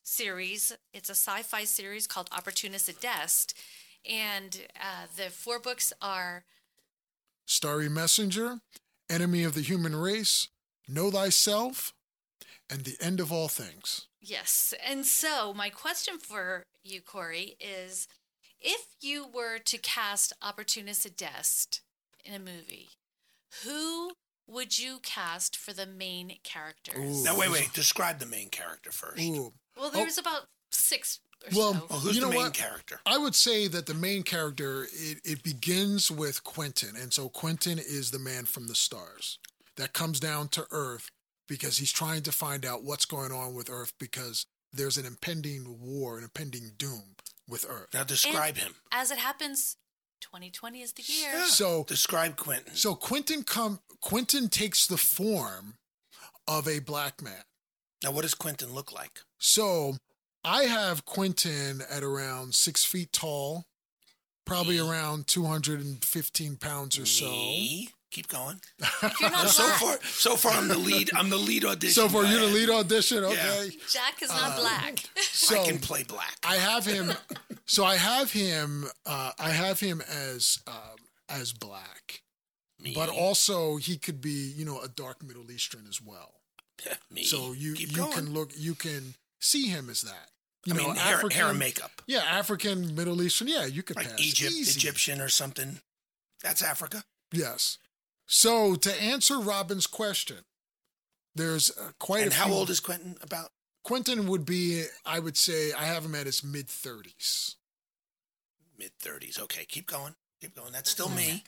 series. It's a sci fi series called Opportunist at Desk. And uh, the four books are Starry Messenger, Enemy of the Human Race, Know Thyself, and The End of All Things. Yes. And so, my question for you, Corey, is if you were to cast Opportunist at Desk in a movie, who would you cast for the main characters? Ooh. now wait, wait. Describe the main character first. Ooh. Well, oh. there's about six or Well, so. Oh, who's You the know main what? character? I would say that the main character it, it begins with Quentin, and so Quentin is the man from the stars that comes down to Earth because he's trying to find out what's going on with Earth because there's an impending war, an impending doom with Earth. Now describe him. As it happens, 2020 is the year. Yeah. So Describe Quentin. so Quentin come Quentin takes the form of a black man. Now, what does Quentin look like? So I have Quentin at around six feet tall, probably Me. around 215 pounds or so. Me? Keep going. You're not so far, so far, I'm the lead. I'm the lead audition. So for guy. you to lead audition, okay. Jack is not black. So I can play black. I have him. So I have him. Uh, I have him as um, as black, Me. but also he could be, you know, a dark Middle Eastern as well. Me. So you Keep you going. can look, you can see him as that. You I know, mean, hair, African, hair and makeup, Yeah, African, Middle Eastern. Yeah, you could like pass Egypt, Easy. Egyptian, or something. That's Africa. Yes. So to answer Robin's question, there's uh, quite and a how few. old is Quentin? About Quentin? Would be, I would say, I have him at his mid thirties. mid thirties. Okay, keep going. Keep going. That's still me.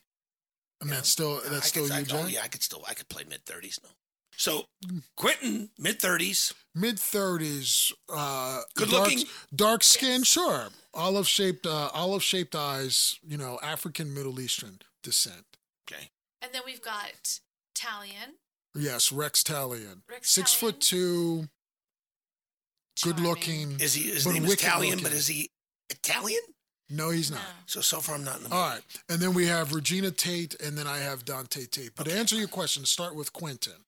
And Yeah. that's still I that's still could, you, I, Jack. Oh yeah, I could still. I could play mid thirties. No. So Quentin, mid thirties. Mid thirties, uh, Good dark, looking? dark skin, sure. Olive shaped, uh, olive shaped eyes. You know, African Middle Eastern descent. Okay. And then we've got Talion. Yes, Rex Talion, Rex six Talion. foot two, good looking. Is he? His But name is wicked Italian, looking. but is he Italian? No, he's No. not. So so far, I'm not in the. Movie. All right, and then we have Regina Tate, and then I have Dante Tate. But to answer your question, start with Quentin.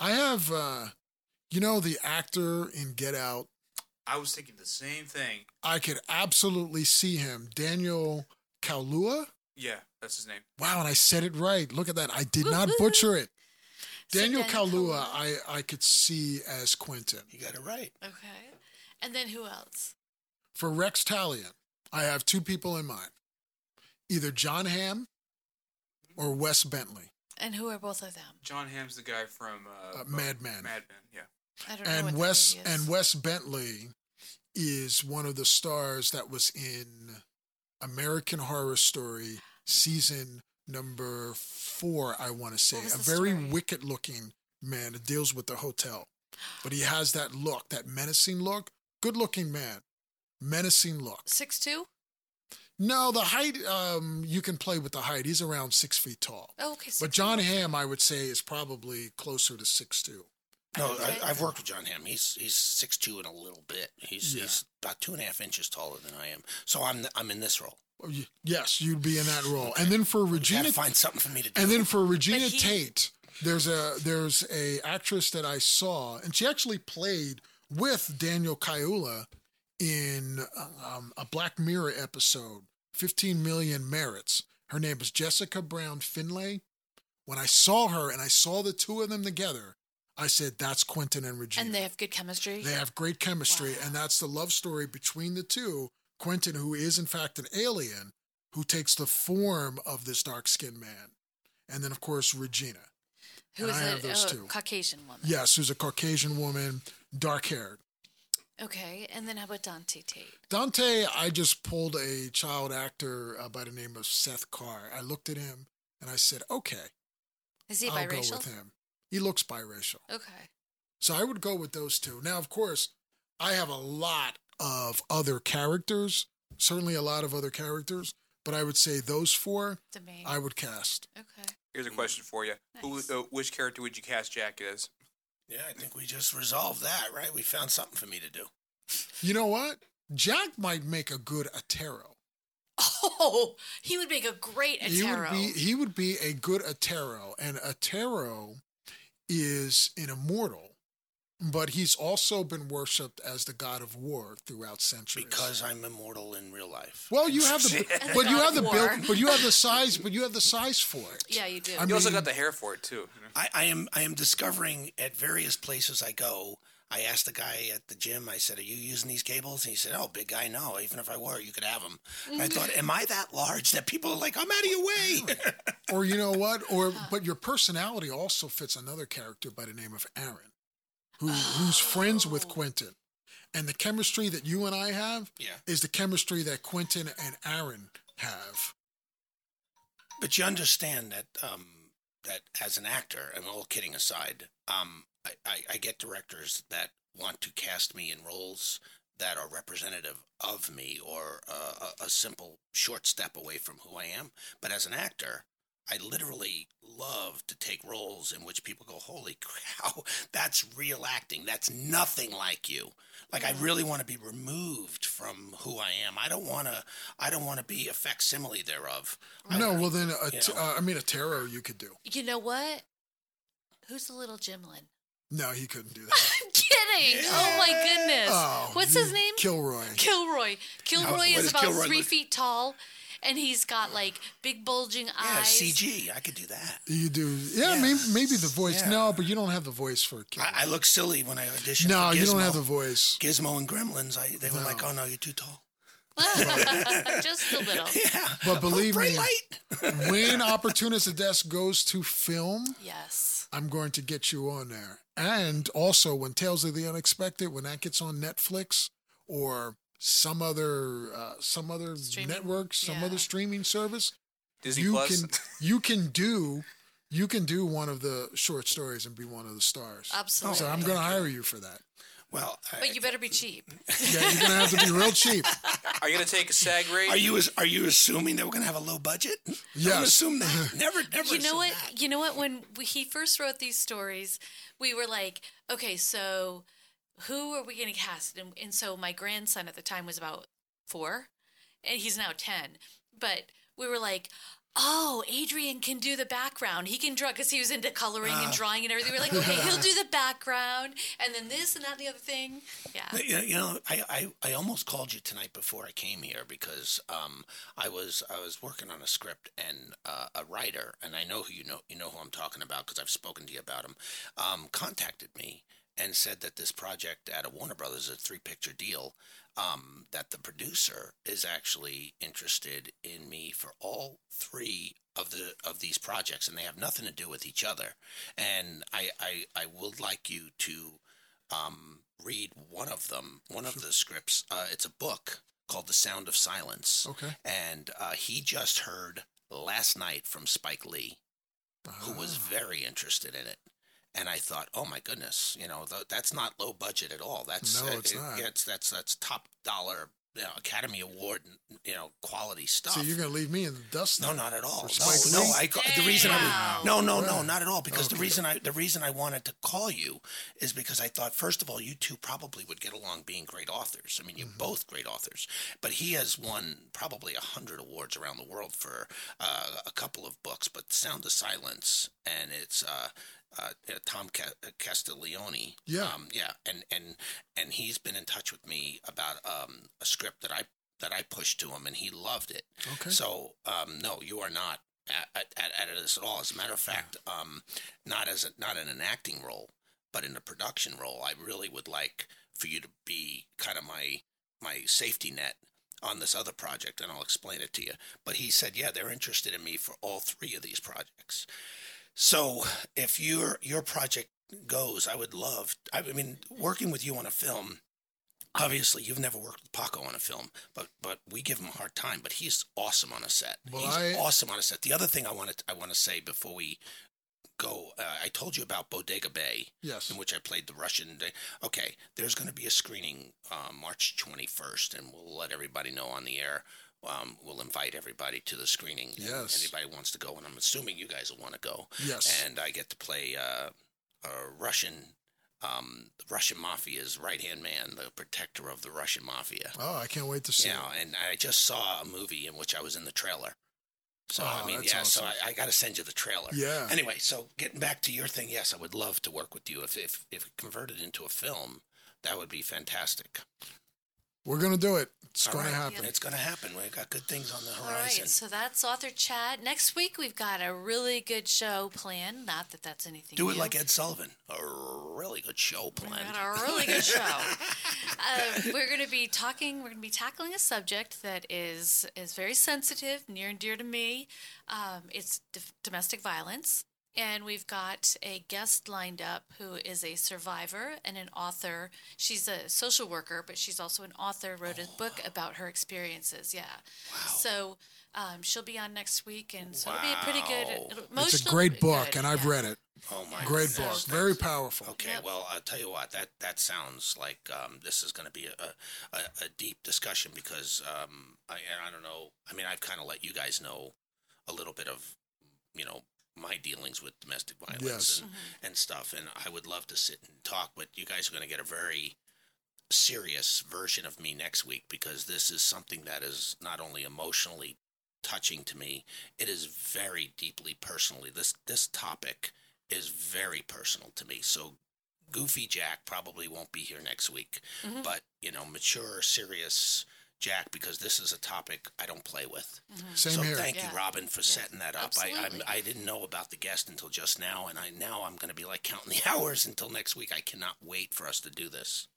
I have, uh, you know, the actor in Get Out, I was thinking the same thing. I could absolutely see him. Daniel Kaluuya. Yeah, that's his name. Wow, and I said it right. Look at that. I did not butcher it. So Daniel Daniel Kaulua, Kaluuya. I, I could see as Quentin. You got it right. Okay. And then who else? For Rex Talion, I have two people in mind either Jon Hamm or Wes Bentley. And who are both of them? Jon Hamm's the guy from uh, Uh, Mad Men. Mad Men, yeah. I don't know. And what Wes that movie is. and Wes Bentley is one of the stars that was in American Horror Story season number four, I want to say. A very story? wicked looking man. It deals with the hotel. But he has that look, that menacing look. Good looking man. Menacing look. Six two. No, the height, um, you can play with the height. He's around six feet tall. Oh, okay. But 6'2". Jon Hamm, I would say, is probably closer to six two. No, Okay. I, I've worked with Jon Hamm. He's he's six two and a little bit. He's Yeah. he's about two and a half inches taller than I am. So I'm I'm in this role. Oh, Yes, you'd be in that role. And then for Regina to find something for me to do. And then for Regina he- Tate, there's a there's a actress that I saw, and she actually played with Daniel Kaluuya in um, a Black Mirror episode, 15 Million Merits. Her name is Jessica Brown Findlay. When I saw her and I saw the two of them together, I said, "That's Quentin and Regina." And they have good chemistry. They have great chemistry, Wow. and that's the love story between the two. Quentin, who is in fact an alien, who takes the form of this dark skinned man. And then, of course, Regina. Who and is I have a, those a two. Caucasian woman? Yes, who's a Caucasian woman, dark haired. Okay. And then how about Dante Tate? Dante, I just pulled a child actor uh, by the name of Seth Carr. I looked at him and I said, okay, Is he I'll go biracial? with him. He looks biracial. Okay. So I would go with those two. Now, of course, I have a lot of other characters, certainly a lot of other characters, but I would say those four The main. I would cast. okay. Here's a question for you. Nice. Who, uh, which character would you cast Jack as? Yeah, I think we just resolved that, right? We found something for me to do. You know what? Jack might make a good Atero. Oh, he would make a great He would be he would be a good Atero, and Atero is an immortal, but he's also been worshipped as the god of war throughout centuries. Because I'm immortal in real life. well, you have the And the but you have the build, but you have the size, but you have the size for it. yeah, you do. I You also got the hair for it too. I, I am I am discovering at various places I go. I asked the guy at the gym. I said, "Are you using these cables?" And he said, "Oh, big guy, no. Even if I were, you could have them." And I thought, "Am I that large that people are like, I'm out of your way?" Or you know what? Or but your personality also fits another character by the name of Aaron, who who's friends with Oh. Quentin. And the chemistry that you and I have yeah, is the chemistry that Quentin and Aaron have. but you understand that um, that as an actor, and all kidding aside, um, I, I, I get directors that want to cast me in roles that are representative of me or uh, a, a simple short step away from who I am. But as an actor, I literally love to take roles in which people go, "Holy cow, that's real acting. That's nothing like you." Like I really want to be removed from who I am. I don't want to. I don't want to be a facsimile thereof. I No, well then, a you t- know. uh, I mean, Atero you could do. You know what? Who's the little Gimlin? No, he couldn't do that. I'm kidding. Oh my goodness. Oh, What's you- his name? Kilroy. Kilroy. Kilroy what is does about Kilroy three look- feet tall, and he's got like big bulging Yeah, eyes. CG. I could do that. You do, yeah, Yeah. Maybe, maybe the voice. Yeah. No, but you don't have the voice for Kilroy. I, I look silly when I audition. no, for you don't have the voice. Gizmo and Gremlins. I they were No. like, "Oh no, you're too tall." Just a little. Yeah, But believe bright me, light. when Opportunist Desk goes to film, Yes. I'm going to get you on there. And also, when Tales of the Unexpected, when that gets on Netflix or some other uh, some other Streaming, network, some yeah. other streaming service, Disney you Plus. can you can do you can do one of the short stories and be one of the stars. Absolutely. So I'm going to hire you for that. Well, I, But you better be cheap. Yeah, you're going to have to be real cheap. Are you gonna take a SAG rate? are you are you assuming that we're gonna have a low budget? Don't assume that. Never, never. you know what? that. You know what? When we, he first wrote these stories, we were like, okay, so who are we going to cast? And, and so my grandson at the time was about four, and he's now ten. But we were like, oh, Adrian can do the background. He can draw because he was into coloring Ah. and drawing and everything. We're like, okay, he'll do the background, and then this and that and the other thing. Yeah. You know, I, I, I almost called you tonight before I came here because um, I was I was working on a script and uh, a writer, and I know who you know you know who I'm talking about because I've spoken to you about him. Um, contacted me and said that this project at a Warner Brothers, a three picture deal, um, that the producer is actually interested in me for all three of the of these projects, and they have nothing to do with each other. And I I, I would like you to um, read one of them, one of the scripts. Uh, it's a book called The Sound of Silence. Okay. And uh, he just heard last night from Spike Lee, who was Ah. very interested in it. And I thought, oh my goodness, you know, th- that's not low budget at all. That's No, uh, it's it- not. it's that's that's top dollar, you know, Academy Award, you know, quality stuff. So you're gonna leave me in the dust? No, not at all. No, no. I the reason I no, no, no, not at all. Because the reason I the reason I wanted to call you is because I thought first of all you two probably would get along being great authors. I mean, you're both great authors. But he has won probably a hundred awards around the world for uh, a couple of books. But Sound of Silence and it's. Uh, uh, Tom Ca- Castiglione, Yeah. um, yeah, and and and he's been in touch with me about um, a script that I that I pushed to him, and he loved it. Okay. So, um, no, you are not at, at, at this at all. As a matter of fact, um, not as a, not in an acting role, but in a production role. I really would like for you to be kind of my my safety net on this other project, and I'll explain it to you. But he said, yeah, they're interested in me for all three of these projects. So, if your your project goes, I would love. I mean, working with you on a film obviously you've never worked with Paco on a film, but but we give him a hard time. But he's awesome on a set. Well, he's I- awesome on a set. The other thing I want to I want to say before we go, uh, I told you about Bodega Bay, Yes. in which I played the Russian. Okay, there's going to be a screening uh, March 21st, and we'll let everybody know on the air. Um, we'll invite everybody to the screening. Yes. Anybody wants to go, and I'm assuming you guys will want to go. Yes. And I get to play uh, a Russian, um, the Russian mafia's right hand man, the protector of the Russian mafia. Oh, I can't wait to see. You know, and I just saw a movie in which I was in the trailer. So Oh, I mean, yeah. So. I, I got to send you the trailer. Yeah. Anyway, so getting back to your thing, yes, I would love to work with you if if if converted into a film. That would be fantastic. We're gonna do it. It's All gonna right. happen. It's going to happen. We've got good things on the horizon. right, so that's author chat. Next week we've got a really good show planned. Not that that's anything. Do it like Ed Sullivan. A really good show We planned. got a really good show. uh, we're going to be talking. We're going to be tackling a subject that is is very sensitive, near and dear to me. Um, it's d- domestic violence, and we've got a guest lined up who is a survivor and an author. She's a social worker, but she's also an author. Wrote a book about her experiences. Yeah. So. Um, she'll be on next week, and so it'll be a pretty good. It's a great book, good, and I've yeah. read it. Oh my Great goodness. book. Very powerful. Okay, Yep. well, I'll tell you what. That that sounds like um, this is going to be a, a, a deep discussion because um, I I don't know. I mean, I've kind of let you guys know a little bit of you know my dealings with domestic violence Yes. and, and stuff, and I would love to sit and talk. But you guys are going to get a very serious version of me next week because this is something that is not only emotionally touching to me, it is very deeply personally. This this topic is very personal to me. So Goofy Jack probably won't be here next week, Mm-hmm. but you know, mature, serious Jack because this is a topic I don't play with. Mm-hmm. Same so here. thank you, Robin, for setting that up. I, Absolutely. I I didn't know about the guest until just now, and I now I'm going to be like counting the hours until next week. I cannot wait for us to do this.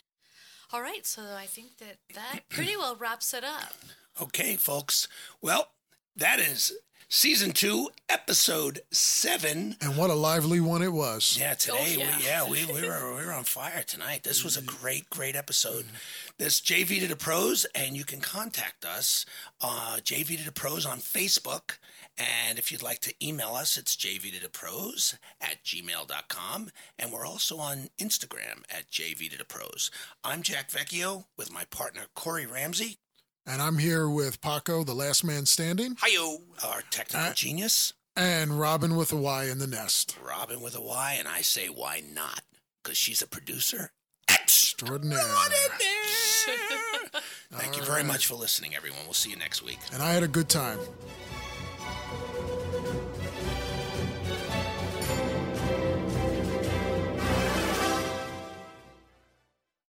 All right, so I think that that pretty well wraps it up. Okay, folks. Well, that is season two, episode seven. And what a lively one it was. Yeah, today, Oh, yeah. We, yeah, we, we were we were on fire tonight. This was a mm-hmm. great, great episode. Mm-hmm. This JV to the Pros, and you can contact us, uh, JV to the Pros on Facebook. And if you'd like to email us, it's JV to the Pros at gmail.com. And we're also on Instagram at JV to the Pros. I'm Jack Vecchio with my partner, Corey Ramsey. And I'm here with Paco, the last man standing, Hi-yo. Our technical Uh, genius, and Robin with a Y in the nest. Robin with a Y. And I say, why not? Because she's a producer. Extraordinary. Thank you very much for listening, everyone. We'll see you next week. And I had a good time.